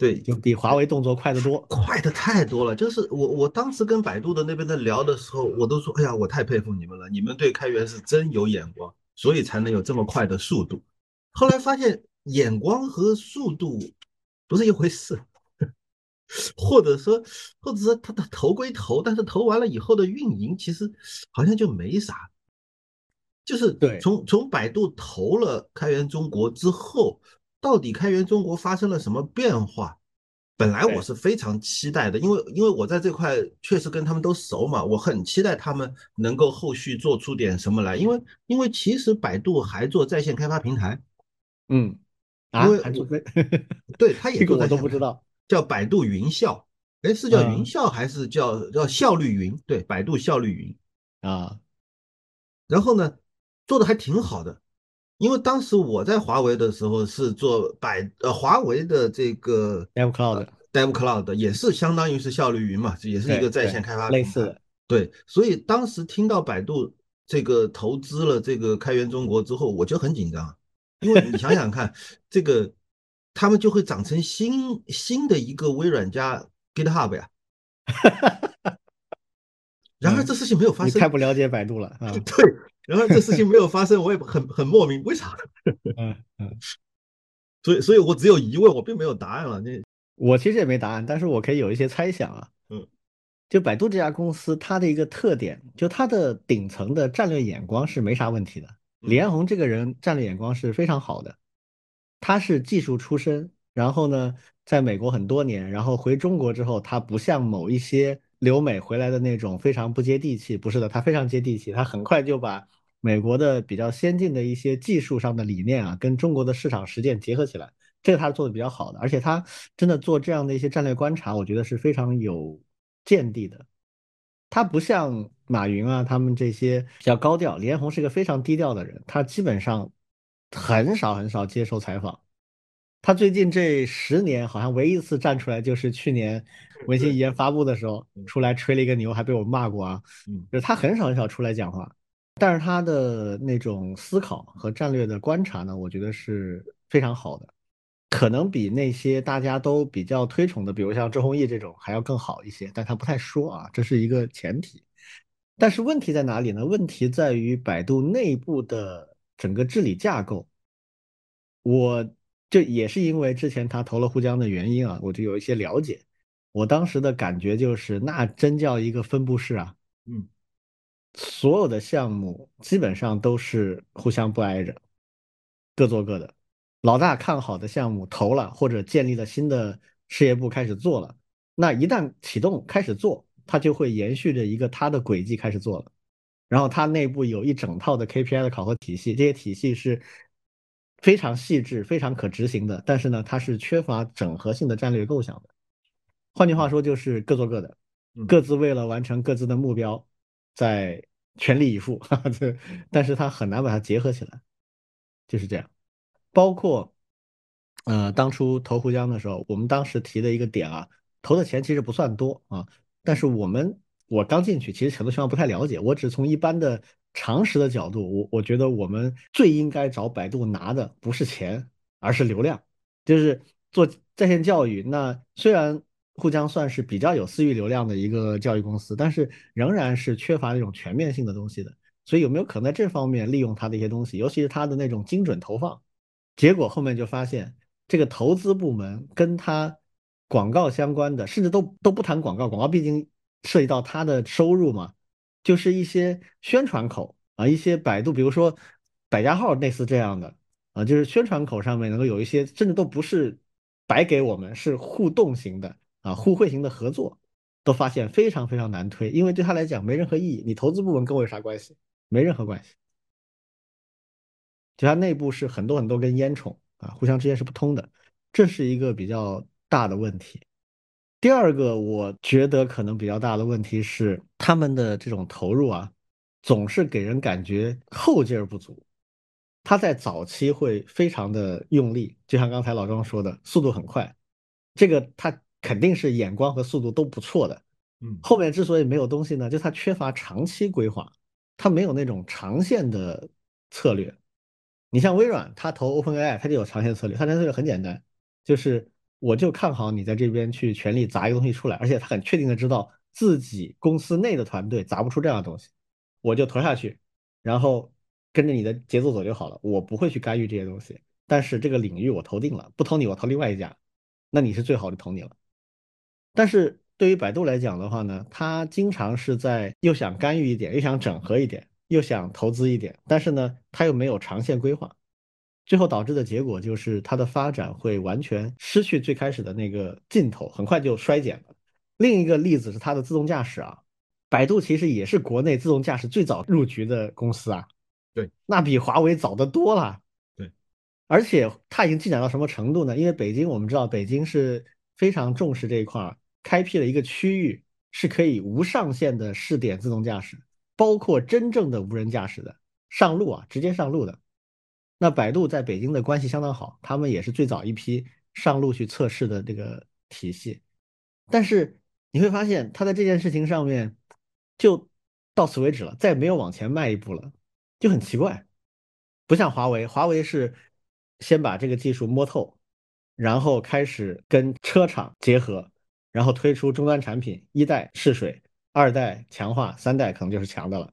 对，就比华为动作快得多。快的太多了。就是我我当时跟百度的那边在聊的时候，我都说，哎呀，我太佩服你们了，你们对开源是真有眼光，所以才能有这么快的速度。后来发现眼光和速度不是一回事，或者说，或者说他的投归投，但是投完了以后的运营其实好像就没啥。就是对从从百度投了开源中国之后，到底开源中国发生了什么变化？本来我是非常期待的，因为因为我在这块确实跟他们都熟嘛，我很期待他们能够后续做出点什么来。因为因为其实百度还做在线开发平台，嗯，啊因为，还做这，对，他也做在线不知道。叫百度云校，哎，是叫嗯云校还是叫叫效率云？对，百度效率云。啊，然后呢，做的还挺好的，因为当时我在华为的时候是做百呃华为的这个 Dev Cloud Dev Cloud，也是相当于是效率云嘛，也是一个在线开发类似的。对，所以当时听到百度这个投资了这个开源中国之后，我就很紧张，因为你想想看，这个他们就会长成新新的一个微软加 GitHub 呀。然而这事情没有发生你太，不了解百度了啊！对，然而这事情没有发生，我也很 很莫名，为啥？嗯嗯，所以，所以我只有疑问，我并没有答案了。那我其实也没答案，但是我可以有一些猜想啊。嗯，就百度这家公司，它的一个特点，就它的顶层的战略眼光是没啥问题的。李彦宏这个人战略眼光是非常好的，他是技术出身，然后呢，在美国很多年，然后回中国之后，他不像某一些留美回来的那种非常不接地气，不是的，他非常接地气，他很快就把美国的比较先进的一些技术上的理念啊，跟中国的市场实践结合起来，这个他做的比较好的，而且他真的做这样的一些战略观察，我觉得是非常有见地的。他不像马云啊，他们这些比较高调。李彦宏是个非常低调的人，他基本上很少很少接受采访，他最近这十年好像唯一一次站出来，就是去年文心一言发布的时候出来吹了一个牛，还被我骂过啊。嗯，就是他很少很少出来讲话，但是他的那种思考和战略的观察呢，我觉得是非常好的，可能比那些大家都比较推崇的，比如像周鸿祎这种还要更好一些。但他不太说啊，这是一个前提。但是问题在哪里呢？问题在于百度内部的整个治理架构，我。这也是因为之前他投了沪江的原因啊，我就有一些了解。我当时的感觉就是，那真叫一个分布式啊，嗯，所有的项目基本上都是互相不挨着，各做各的。老大看好的项目投了，或者建立了新的事业部开始做了，那一旦启动开始做，他就会延续着一个他的轨迹开始做了。然后他内部有一整套的 KPI 的考核体系，这些体系是。非常细致、非常可执行的，但是呢，它是缺乏整合性的战略构想的。换句话说，就是各做各的，各自为了完成各自的目标，在全力以赴。这，但是它很难把它结合起来，就是这样。包括，呃，当初投沪江的时候，我们当时提的一个点啊，投的钱其实不算多啊，但是我们我刚进去，其实很多情况不太了解，我只从一般的。常识的角度，我我觉得我们最应该找百度拿的不是钱，而是流量。就是做在线教育，那虽然沪江算是比较有私域流量的一个教育公司，但是仍然是缺乏那种全面性的东西的。所以有没有可能在这方面利用它的一些东西，尤其是它的那种精准投放？结果后面就发现，这个投资部门跟它广告相关的，甚至都都不谈广告，广告毕竟涉及到它的收入嘛。就是一些宣传口啊，一些百度，比如说百家号类似这样的啊，就是宣传口上面能够有一些，甚至都不是白给我们，是互动型的啊，互惠型的合作，都发现非常非常难推，因为对他来讲没任何意义。你投资部门跟我有啥关系？没任何关系。就它内部是很多很多根烟囱啊，互相之间是不通的，这是一个比较大的问题。第二个，我觉得可能比较大的问题是他们的这种投入啊，总是给人感觉后劲儿不足。他在早期会非常的用力，就像刚才老庄说的，速度很快，这个他肯定是眼光和速度都不错的。嗯，后面之所以没有东西呢，就他缺乏长期规划，他没有那种长线的策略。你像微软，他投 OpenAI，他就有长线策略，他的策略很简单，就是。我就看好你在这边去全力砸一个东西出来，而且他很确定的知道自己公司内的团队砸不出这样的东西，我就投下去，然后跟着你的节奏走就好了，我不会去干预这些东西。但是这个领域我投定了，不投你，我投另外一家，那你是最好的投你了。但是对于百度来讲的话呢，他经常是在又想干预一点，又想整合一点，又想投资一点，但是呢，他又没有长线规划。最后导致的结果就是它的发展会完全失去最开始的那个劲头，很快就衰减了。另一个例子是它的自动驾驶啊，百度其实也是国内自动驾驶最早入局的公司啊，对，那比华为早得多了。对，而且它已经进展到什么程度呢？因为北京我们知道，北京是非常重视这一块，开辟了一个区域是可以无上限的试点自动驾驶，包括真正的无人驾驶的上路啊，直接上路的。那百度在北京的关系相当好，他们也是最早一批上路去测试的这个体系。但是你会发现，他在这件事情上面就到此为止了，再也没有往前迈一步了，就很奇怪。不像华为，华为是先把这个技术摸透，然后开始跟车厂结合，然后推出终端产品，一代试水，二代强化，三代可能就是强的了。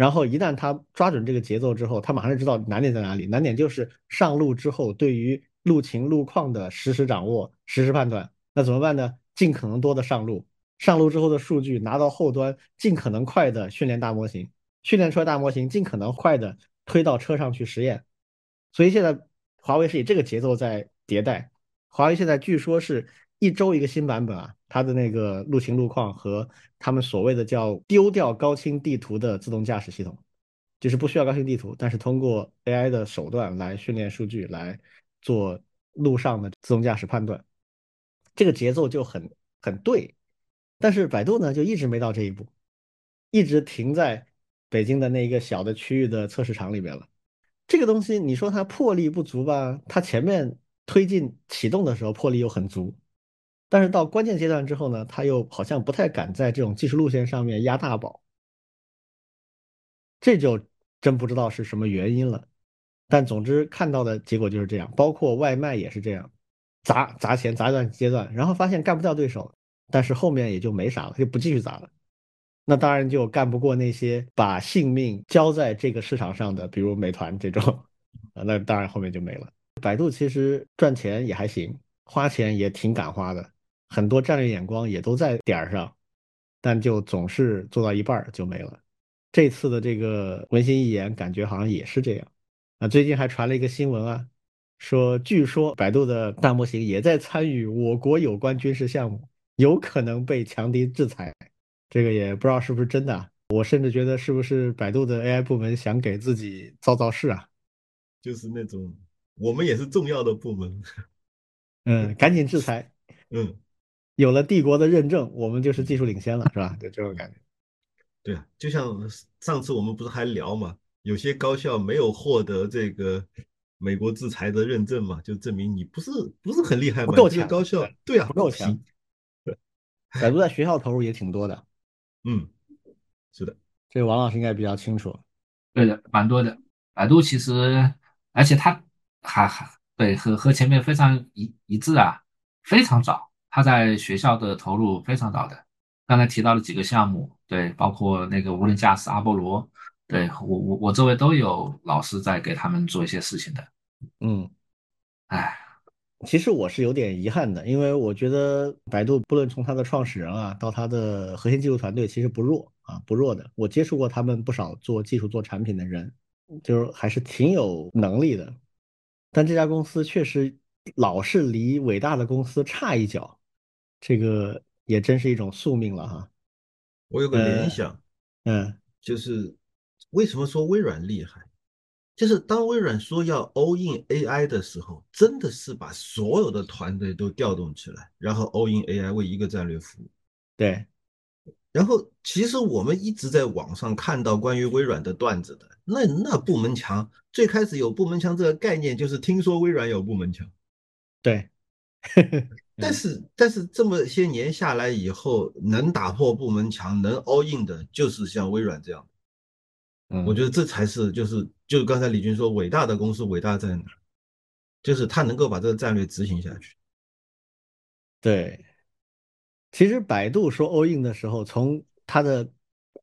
然后一旦他抓准这个节奏之后，他马上就知道难点在哪里。难点就是上路之后对于路情路况的实时掌握、实时判断。那怎么办呢？尽可能多的上路，上路之后的数据拿到后端，尽可能快的训练大模型，训练出来大模型尽可能快的推到车上去实验。所以现在华为是以这个节奏在迭代。华为现在据说是一周一个新版本啊。它的那个路情路况和他们所谓的叫丢掉高清地图的自动驾驶系统，就是不需要高清地图，但是通过 AI 的手段来训练数据，来做路上的自动驾驶判断，这个节奏就很很对。但是百度呢，就一直没到这一步，一直停在北京的那一个小的区域的测试场里边了。这个东西你说它魄力不足吧？它前面。推进启动的时候魄力又很足，但是到关键阶段之后呢，他又好像不太敢在这种技术路线上面压大宝，这就真不知道是什么原因了。但总之看到的结果就是这样，包括外卖也是这样，砸砸钱砸一段阶段，然后发现干不掉对手，但是后面也就没啥了，就不继续砸了。那当然就干不过那些把性命交在这个市场上的，比如美团这种，啊，那当然后面就没了。百度其实赚钱也还行，花钱也挺敢花的，很多战略眼光也都在点儿上，但就总是做到一半就没了。这次的这个文心一言，感觉好像也是这样。啊，最近还传了一个新闻啊，说据说百度的大模型也在参与我国有关军事项目，有可能被强敌制裁。这个也不知道是不是真的，我甚至觉得是不是百度的 AI 部门想给自己造造势啊？就是那种我们也是重要的部门，嗯，赶紧制裁，嗯，有了帝国的认证，我们就是技术领先了，是吧？就这种感觉。对啊，就像上次我们不是还聊嘛，有些高校没有获得这个美国制裁的认证嘛，就证明你不是不是很厉害嘛，够强。高校对啊，不够强。对，百度在学校投入也挺多的。嗯，是的，这个王老师应该比较清楚。对的，蛮多的。百度其实，而且它还还对和和前面非常一一致啊，非常早，他在学校的投入非常早的。刚才提到了几个项目，对，包括那个无人驾驶阿波罗，对我我我周围都有老师在给他们做一些事情的。嗯，哎。其实我是有点遗憾的，因为我觉得百度不论从它的创始人啊，到它的核心技术团队，其实不弱啊，不弱的。我接触过他们不少做技术、做产品的人，就是还是挺有能力的。但这家公司确实老是离伟大的公司差一脚，这个也真是一种宿命了哈。我有个联想，嗯，就是为什么说微软厉害？就是当微软说要 all in AI 的时候，真的是把所有的团队都调动起来，然后 all in AI 为一个战略服务。对，然后其实我们一直在网上看到关于微软的段子的，那那部门墙最开始有部门墙这个概念，就是听说微软有部门墙。对，但是但是这么些年下来以后，能打破部门墙、能 all in 的，就是像微软这样。我觉得这才是就是就是刚才李军说伟大的公司伟大在哪，就是他能够把这个战略执行下去。对，其实百度说 all in 的时候，从他的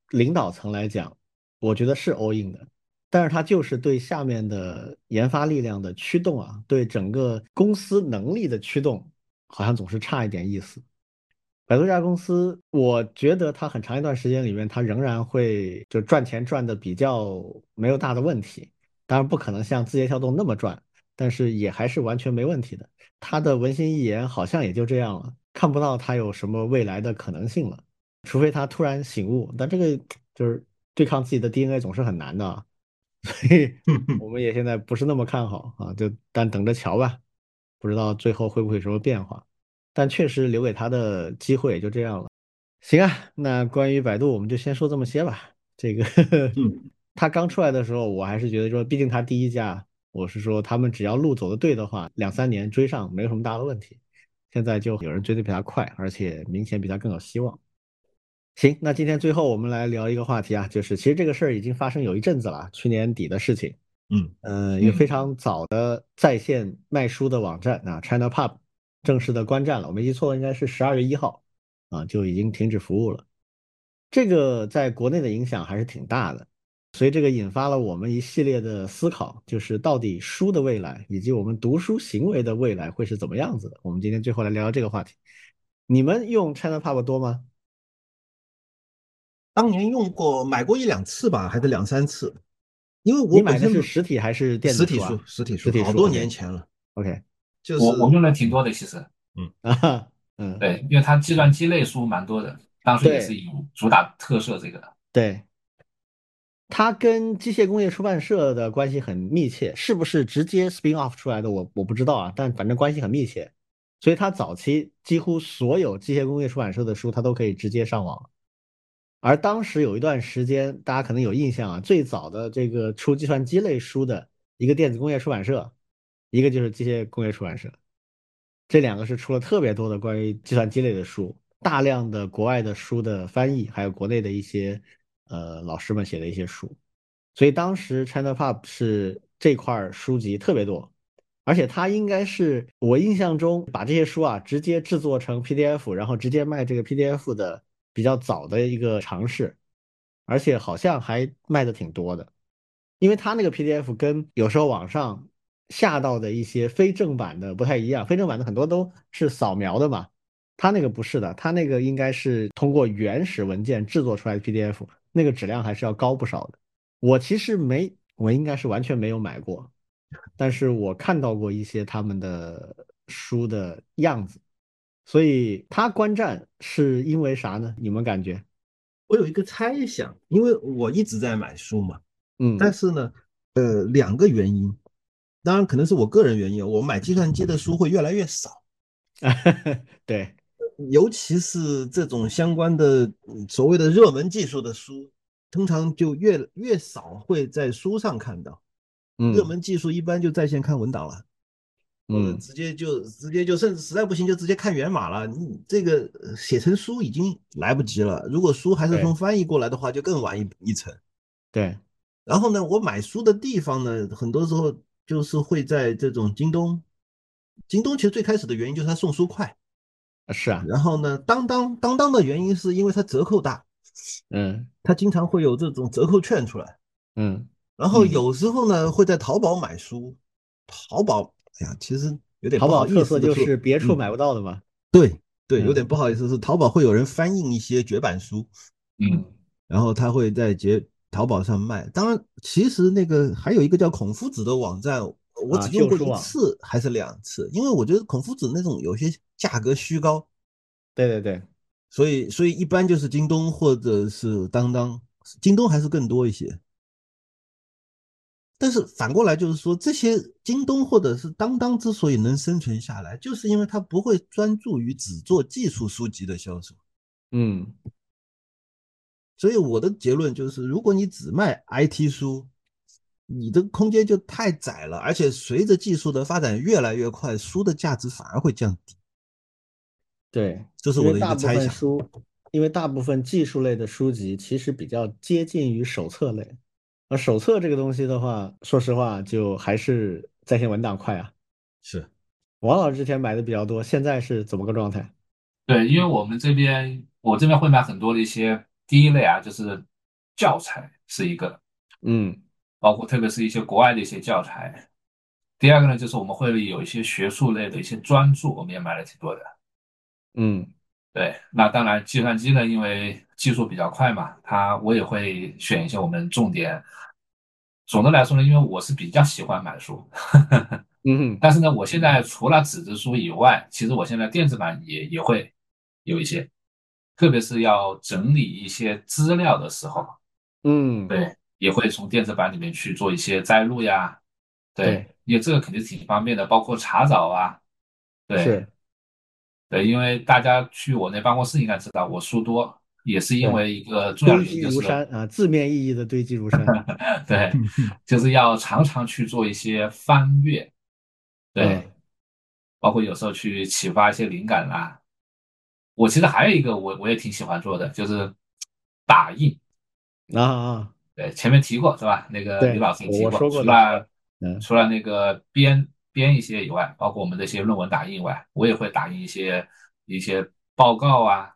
领导层来讲，我觉得是 all in 的，但是它就是对下面的研发力量的驱动啊，对整个公司能力的驱动，好像总是差一点意思。百度这家公司，我觉得它很长一段时间里面，它仍然会就赚钱赚的比较没有大的问题。当然不可能像字节跳动那么赚，但是也还是完全没问题的。它的文心一言好像也就这样了，看不到它有什么未来的可能性了，除非它突然醒悟。但这个就是对抗自己的 DNA 总是很难的，所以我们也现在不是那么看好啊，就但等着瞧吧，不知道最后会不会有什么变化。但确实留给他的机会也就这样了。行啊，那关于百度，我们就先说这么些吧。这个，他刚出来的时候，我还是觉得说，毕竟他第一家，我是说他们只要路走的对的话，两三年追上没有什么大的问题。现在就有人追得比他快，而且明显比他更有希望。行，那今天最后我们来聊一个话题啊，就是其实这个事儿已经发生有一阵子了，去年底的事情。嗯嗯，一个非常早的在线卖书的网站啊，China Pub。正式的观战了，我没记错应该是十二月一号啊就已经停止服务了。这个在国内的影响还是挺大的，所以这个引发了我们一系列的思考，就是到底书的未来以及我们读书行为的未来会是怎么样子的。我们今天最后来聊聊这个话题。你们用 ChinaPub 多吗？当年用过，买过一两次吧，还是两三次。因为我买的是实体还是电子书？实体书，实体书，好多年前了。OK 就。我我用的挺多的，其实，嗯啊，嗯，对，因为它计算机类书蛮多的，当时也是以主打特色这个的。对，它跟机械工业出版社的关系很密切，是不是直接 spin off 出来的？我我不知道啊，但反正关系很密切，所以它早期几乎所有机械工业出版社的书，它都可以直接上网。而当时有一段时间，大家可能有印象啊，最早的这个出计算机类书的一个电子工业出版社。一个就是机械工业出版社，这两个是出了特别多的关于计算机类的书，大量的国外的书的翻译，还有国内的一些呃老师们写的一些书，所以当时 ChinaPub 是这块书籍特别多，而且它应该是我印象中把这些书啊直接制作成 PDF，然后直接卖这个 PDF 的比较早的一个尝试，而且好像还卖的挺多的，因为它那个 PDF 跟有时候网上。下到的一些非正版的不太一样，非正版的很多都是扫描的嘛，他那个不是的，他那个应该是通过原始文件制作出来的 PDF，那个质量还是要高不少的。我其实没，我应该是完全没有买过，但是我看到过一些他们的书的样子，所以他观战是因为啥呢？你们感觉？我有一个猜想，因为我一直在买书嘛，嗯，但是呢，呃，两个原因。当然，可能是我个人原因，我买计算机的书会越来越少。对，尤其是这种相关的所谓的热门技术的书，通常就越越少会在书上看到。嗯，热门技术一般就在线看文档了，嗯，直接就直接就甚至实在不行就直接看源码了。你这个写成书已经来不及了，如果书还是从翻译过来的话，就更晚一一层。对，然后呢，我买书的地方呢，很多时候。就是会在这种京东，京东其实最开始的原因就是它送书快，是啊。然后呢，当当当当的原因是因为它折扣大，嗯，它经常会有这种折扣券出来，嗯。然后有时候呢会在淘宝买书，淘宝，哎呀，其实有点淘宝特色就是别处买不到的嘛。对对，有点不好意思，是淘宝会有人翻印一些绝版书，嗯，然后他会在绝。淘宝上卖，当然，其实那个还有一个叫孔夫子的网站，我只用过一次还是两次，因为我觉得孔夫子那种有些价格虚高。对对对，所以所以一般就是京东或者是当当，京东还是更多一些。但是反过来就是说，这些京东或者是当当之所以能生存下来，就是因为它不会专注于只做技术书籍的销售。嗯。所以我的结论就是，如果你只卖 IT 书，你的空间就太窄了，而且随着技术的发展越来越快，书的价值反而会降低。对，这是我的一个猜想。书，因为大部分技术类的书籍其实比较接近于手册类，而手册这个东西的话，说实话就还是在线文档快啊。是，王老师之前买的比较多，现在是怎么个状态？对，因为我们这边，我这边会买很多的一些。第一类啊，就是教材是一个，嗯，包括特别是一些国外的一些教材。第二个呢，就是我们会有一些学术类的一些专著，我们也买了挺多的。嗯，对，那当然计算机呢，因为技术比较快嘛，它我也会选一些我们重点。总的来说呢，因为我是比较喜欢买书，嗯，但是呢，我现在除了纸质书以外，其实我现在电子版也也会有一些。特别是要整理一些资料的时候，嗯，对，也会从电子版里面去做一些摘录呀，对，因为这个肯定是挺方便的，包括查找啊，对，是，对，因为大家去我那办公室应该知道，我书多也是因为一个重要的原因，就是啊，字面意义的堆积如山，对，就是要常常去做一些翻阅，对，包括有时候去启发一些灵感啦。我其实还有一个我我也挺喜欢做的，就是打印啊啊，对，前面提过是吧？那个李老师提过，除了除了那个编编一些以外，包括我们的一些论文打印以外，我也会打印一些一些报告啊，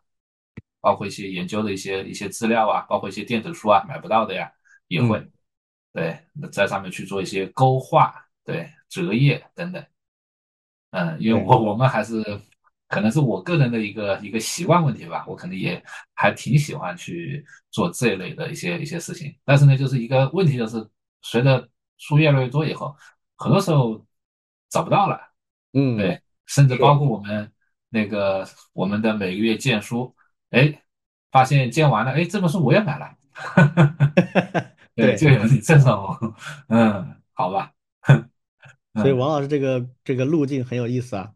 包括一些研究的一些一些资料啊，包括一些电子书啊，买不到的呀也会，对，在上面去做一些勾画，对，折页等等，嗯，因为我我们还是。可能是我个人的一个一个习惯问题吧，我可能也还挺喜欢去做这一类的一些一些事情。但是呢，就是一个问题，就是随着书越来越多以后，很多时候找不到了。嗯，对，甚至包括我们那个我们的每个月荐书，哎，发现荐完了，哎，这本书我也买了。对，就有你这种，嗯，好吧。所以王老师这个这个路径很有意思啊。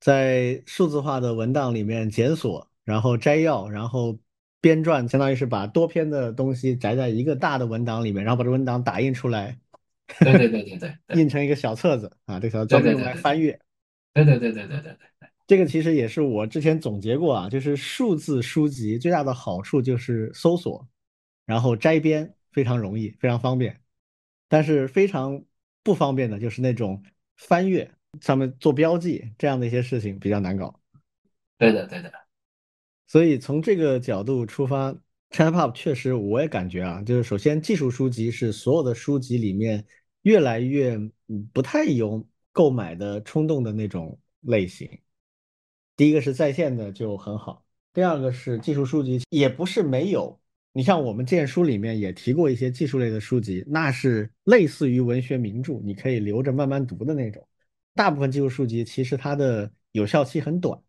在数字化的文档里面检索，然后摘要，然后编撰，相当于是把多篇的东西摘在一个大的文档里面，然后把这文档打印出来，对对对对对，印成一个小册子啊，这个专门用来翻阅。对对对对对对对，这个其实也是我之前总结过啊，就是数字书籍最大的好处就是搜索，然后摘编非常容易，非常方便。但是非常不方便的就是那种翻阅上面做标记这样的一些事情比较难搞。对的对的。所以从这个角度出发，ChinaPub 确实我也感觉啊，就是首先技术书籍是所有的书籍里面越来越不太有购买的冲动的那种类型。第一个是在线的就很好，第二个是技术书籍也不是没有。你像我们荐书里面也提过一些技术类的书籍，那是类似于文学名著，你可以留着慢慢读的那种。大部分技术书籍其实它的有效期很短。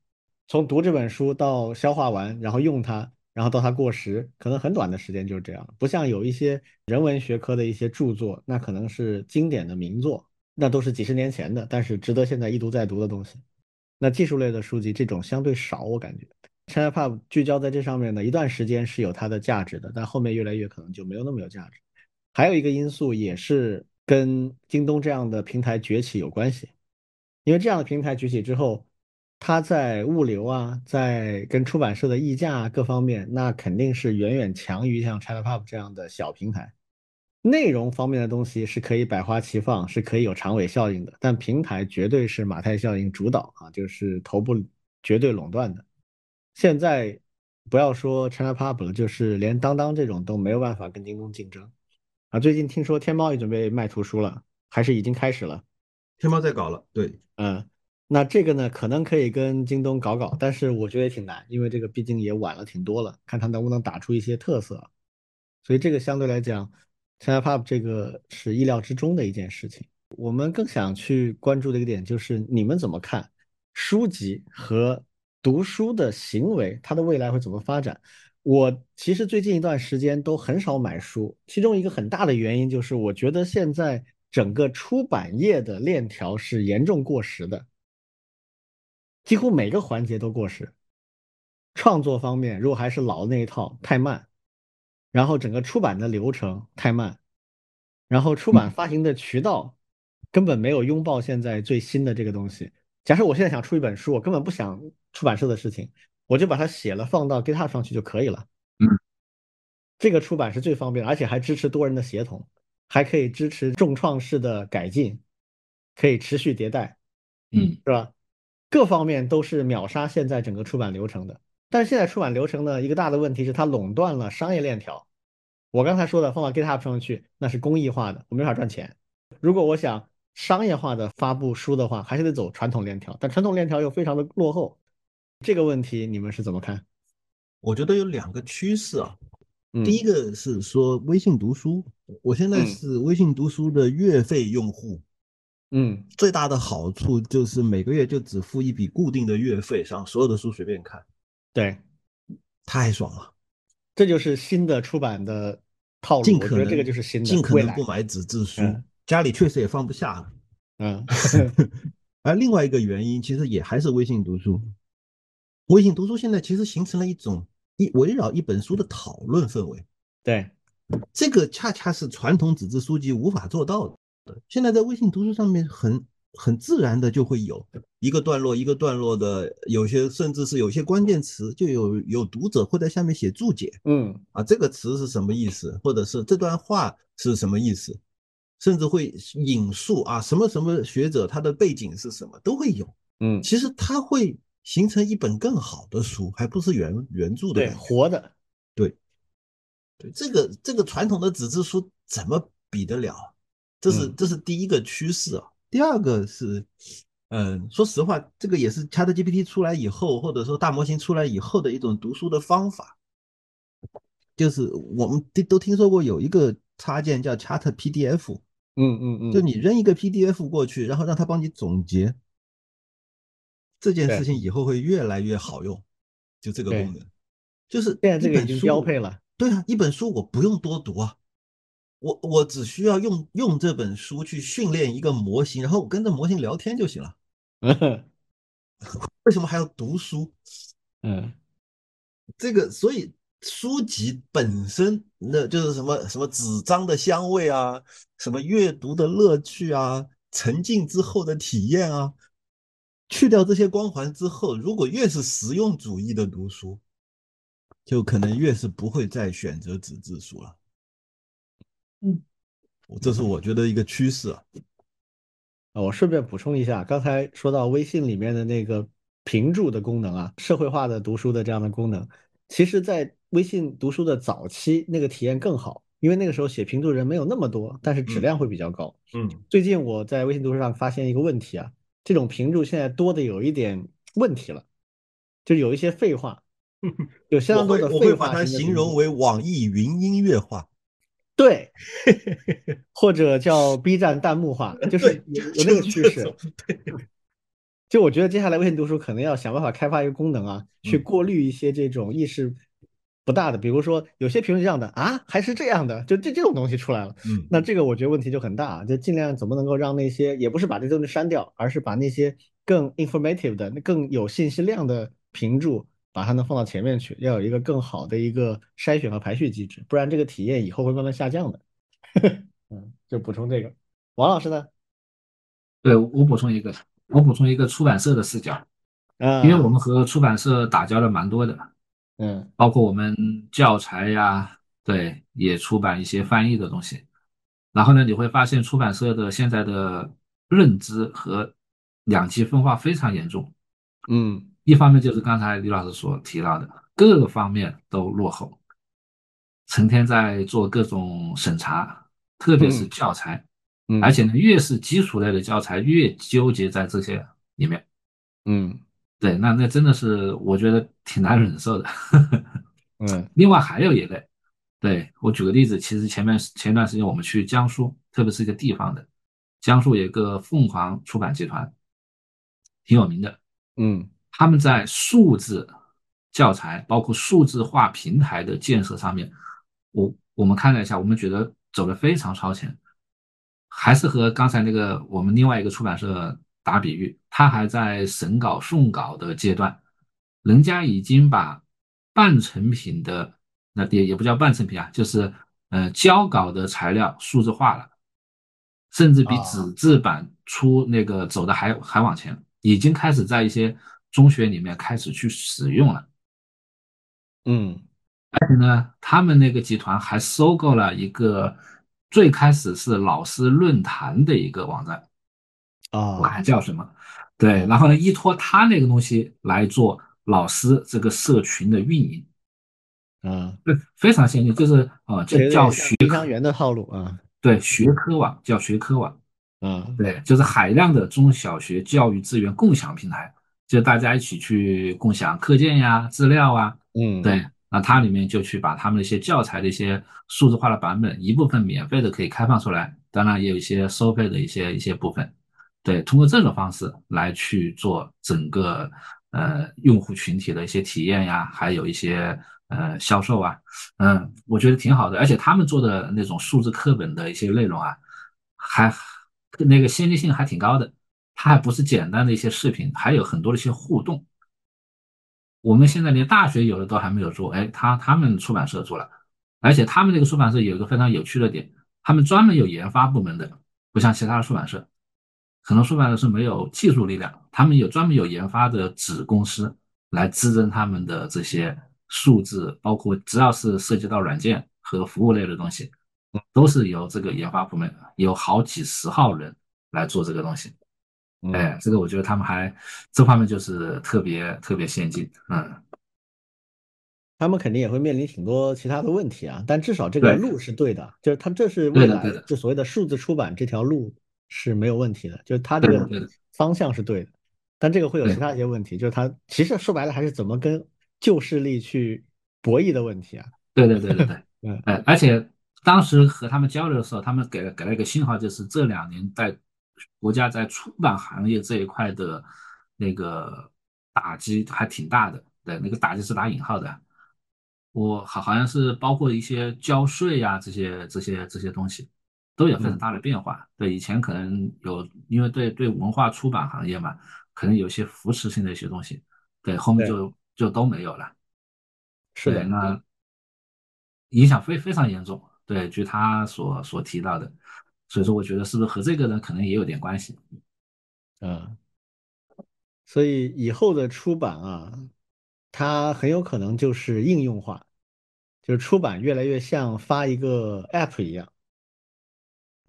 从读这本书到消化完，然后用它，然后到它过时，可能很短的时间就是这样。不像有一些人文学科的一些著作，那可能是经典的名作，那都是几十年前的，但是值得现在一读再读的东西。那技术类的书籍这种相对少，我感觉。ChinaPub 聚焦在这上面的一段时间是有它的价值的，但后面越来越可能就没有那么有价值。还有一个因素也是跟京东这样的平台崛起有关系，因为这样的平台崛起之后。它在物流啊，在跟出版社的议价各方面，那肯定是远远强于像 ChinaPub 这样的小平台。内容方面的东西是可以百花齐放，是可以有长尾效应的，但平台绝对是马太效应主导啊，就是头部绝对垄断的。现在不要说 ChinaPub 了，就是连当当这种都没有办法跟京东竞争啊。最近听说天猫也准备卖图书了，还是已经开始了？天猫在搞了，对，嗯。那这个呢，可能可以跟京东搞搞，但是我觉得也挺难，因为这个毕竟也晚了挺多了，看它能不能打出一些特色。所以这个相对来讲，ChinaPub 这个是意料之中的一件事情。我们更想去关注的一个点就是，你们怎么看书籍和读书的行为，它的未来会怎么发展？我其实最近一段时间都很少买书，其中一个很大的原因就是，我觉得现在整个出版业的链条是严重过时的。几乎每个环节都过时，创作方面如果还是老的那一套太慢，然后整个出版的流程太慢，然后出版发行的渠道根本没有拥抱现在最新的这个东西。假设我现在想出一本书，我根本不想出版社的事情，我就把它写了放到 GitHub 上去就可以了。嗯，这个出版是最方便，而且还支持多人的协同，还可以支持重创式的改进，可以持续迭代。嗯，是吧？各方面都是秒杀现在整个出版流程的，但是现在出版流程呢，一个大的问题是它垄断了商业链条。我刚才说的放到 GitHub 上去，那是公益化的，我没法赚钱。如果我想商业化的发布书的话，还是得走传统链条，但传统链条又非常的落后。这个问题你们是怎么看？我觉得有两个趋势啊，第一个是说微信读书，我现在是微信读书的月费用户。嗯，最大的好处就是每个月就只付一笔固定的月费，上所有的书随便看，对，太爽了。这就是新的出版的套路，尽可能这个就是新的，尽可能不买纸质书，家里确实也放不下了。嗯，而另外一个原因其实也还是微信读书，微信读书现在其实形成了一种一围绕一本书的讨论氛围。对，这个恰恰是传统纸质书籍无法做到的。现在在微信读书上面很很自然的就会有一个段落一个段落的，有些甚至是有些关键词，就有有读者会在下面写注解，嗯。啊这个词是什么意思，或者是这段话是什么意思，甚至会引述啊什么什么学者他的背景是什么都会有，嗯，其实它会形成一本更好的书，还不是原原著的，对活的，对。对，这个这个传统的纸质书怎么比得了？这是这是第一个趋势啊，第二个是，嗯，说实话，这个也是 ChatGPT 出来以后，或者说大模型出来以后的一种读书的方法，就是我们都都听说过有一个插件叫 ChatPDF，嗯嗯嗯，就你扔一个 PDF 过去，然后让它帮你总结，这件事情以后会越来越好用，就这个功能，就是现在这个已经标配了，对啊，一本书我不用多读啊。我我只需要用用这本书去训练一个模型，然后我跟着模型聊天就行了。为什么还要读书？嗯，这个所以书籍本身那就是什么什么纸张的香味啊，什么阅读的乐趣啊，沉浸之后的体验啊，去掉这些光环之后，如果越是实用主义的读书，就可能越是不会再选择纸质书了。嗯，这是我觉得一个趋势啊。啊，我顺便补充一下，刚才说到微信里面的那个评注的功能啊，社会化的读书的这样的功能，其实，在微信读书的早期，那个体验更好，因为那个时候写评注人没有那么多，但是质量会比较高。嗯，最近我在微信读书上发现一个问题啊，这种评注现在多的有一点问题了，就有一些废话，有相当多的废话。我会把它形容为网易云音乐化。对，或者叫 B 站弹幕化，就是有有那个趋势。就我觉得接下来微信读书可能要想办法开发一个功能啊，去过滤一些这种意识不大的，比如说有些评论这样的啊，还是这样的，就这这种东西出来了。嗯，那这个我觉得问题就很大，就尽量怎么能够让那些也不是把这东西删掉，而是把那些更 informative 的、更有信息量的评注。把它能放到前面去，要有一个更好的一个筛选和排序机制，不然这个体验以后会慢慢下降的。嗯，就补充这个。王老师呢？对我补充一个，我补充一个出版社的视角。嗯，因为我们和出版社打交道蛮多的。嗯，包括我们教材呀，对，也出版一些翻译的东西。然后呢，你会发现出版社的现在的认知和两极分化非常严重。嗯。一方面就是刚才李老师所提到的，各个方面都落后，成天在做各种审查，特别是教材，嗯而且呢，越是基础类的教材，越纠结在这些里面。嗯，对，那那真的是我觉得挺难忍受的。嗯，另外还有一类，对我举个例子，其实前面前段时间我们去江苏，特别是一个地方的，江苏有一个凤凰出版集团，挺有名的。嗯。他们在数字教材，包括数字化平台的建设上面，我我们看了一下，我们觉得走的非常超前，还是和刚才那个我们另外一个出版社打比喻，他还在审稿送稿的阶段，人家已经把半成品的那也也不叫半成品啊，就是呃交稿的材料数字化了，甚至比纸质版出那个走的还还往前，已经开始在一些。中学里面开始去使用了，嗯，而且呢，他们那个集团还收购了一个最开始是老师论坛的一个网站，啊，我看叫什么？对，然后呢，依托他那个东西来做老师这个社群的运营，嗯，对，非常先进，就是啊，这叫学科员的套路啊，对，学科网叫学科网，嗯，对，就是海量的中小学教育资源共享平台。就大家一起去共享课件呀、资料啊，嗯，对，那它里面就去把他们的一些教材的一些数字化的版本，一部分免费的可以开放出来，当然也有一些收费的一些一些部分，对，通过这种方式来去做整个呃用户群体的一些体验呀，还有一些呃销售啊，嗯，我觉得挺好的，而且他们做的那种数字课本的一些内容啊，还那个先进性还挺高的。它还不是简单的一些视频，还有很多的一些互动。我们现在连大学有的都还没有做，哎，他他们出版社做了，而且他们这个出版社有一个非常有趣的点，他们专门有研发部门的，不像其他的出版社，很多出版社是没有技术力量，他们有专门有研发的子公司来支撑他们的这些数字，包括只要是涉及到软件和服务类的东西，都是由这个研发部门有好几十号人来做这个东西。哎，这个我觉得他们还这方面就是特别特别先进，嗯，他们肯定也会面临挺多其他的问题啊，但至少这个路是对的，就是他这是未来就所谓的数字出版这条路是没有问题的，就是他这个方向是对的，但这个会有其他一些问题，就是他其实说白了还是怎么跟旧势力去博弈的问题啊。对对对对 对，嗯，哎，而且当时和他们交流的时候，他们给了给了一个信号，就是这两年在。国家在出版行业这一块的那个打击还挺大的，对，那个打击是打引号的。我好好像是包括一些交税呀，这些这些这些东西都有非常大的变化。对，以前可能有，因为对对文化出版行业嘛，可能有些扶持性的一些东西，对，后面就就都没有了。是的，那影响非非常严重。对，据他所所提到的，所以说我觉得是不是和这个呢，可能也有点关系。嗯，所以以后的出版啊，它很有可能就是应用化，就是出版越来越像发一个 App 一样，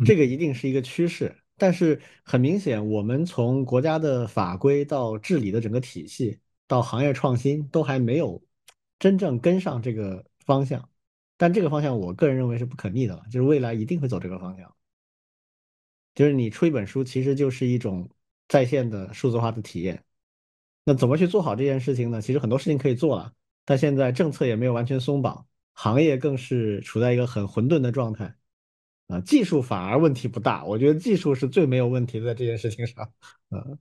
这个一定是一个趋势。但是很明显，我们从国家的法规到治理的整个体系，到行业创新，都还没有真正跟上这个方向。但这个方向，我个人认为是不可逆的了，就是未来一定会走这个方向。就是你出一本书，其实就是一种在线的数字化的体验。那怎么去做好这件事情呢？其实很多事情可以做了，但现在政策也没有完全松绑，行业更是处在一个很混沌的状态。啊，技术反而问题不大，我觉得技术是最没有问题的在这件事情上。嗯，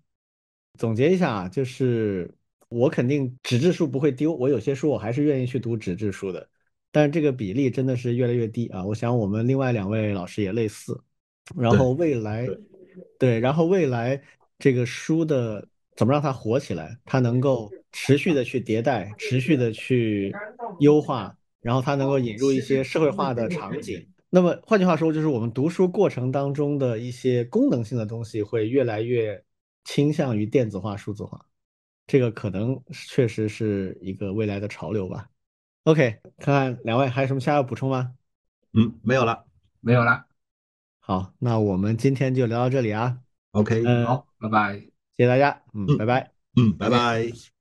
总结一下啊，就是我肯定纸质书不会丢，我有些书我还是愿意去读纸质书的，但是这个比例真的是越来越低啊。我想我们另外两位老师也类似。然后未来，对，然后未来这个书的怎么让它火起来？它能够持续的去迭代，持续的去优化，然后它能够引入一些社会化的场景。那么换句话说，就是我们读书过程当中的一些功能性的东西会越来越倾向于电子化、数字化，这个可能确实是一个未来的潮流吧。OK，看看两位还有什么需要补充吗？嗯，没有了，没有了。好，那我们今天就聊到这里啊。OK，好，拜拜，谢谢大家，嗯，拜拜，嗯，拜拜。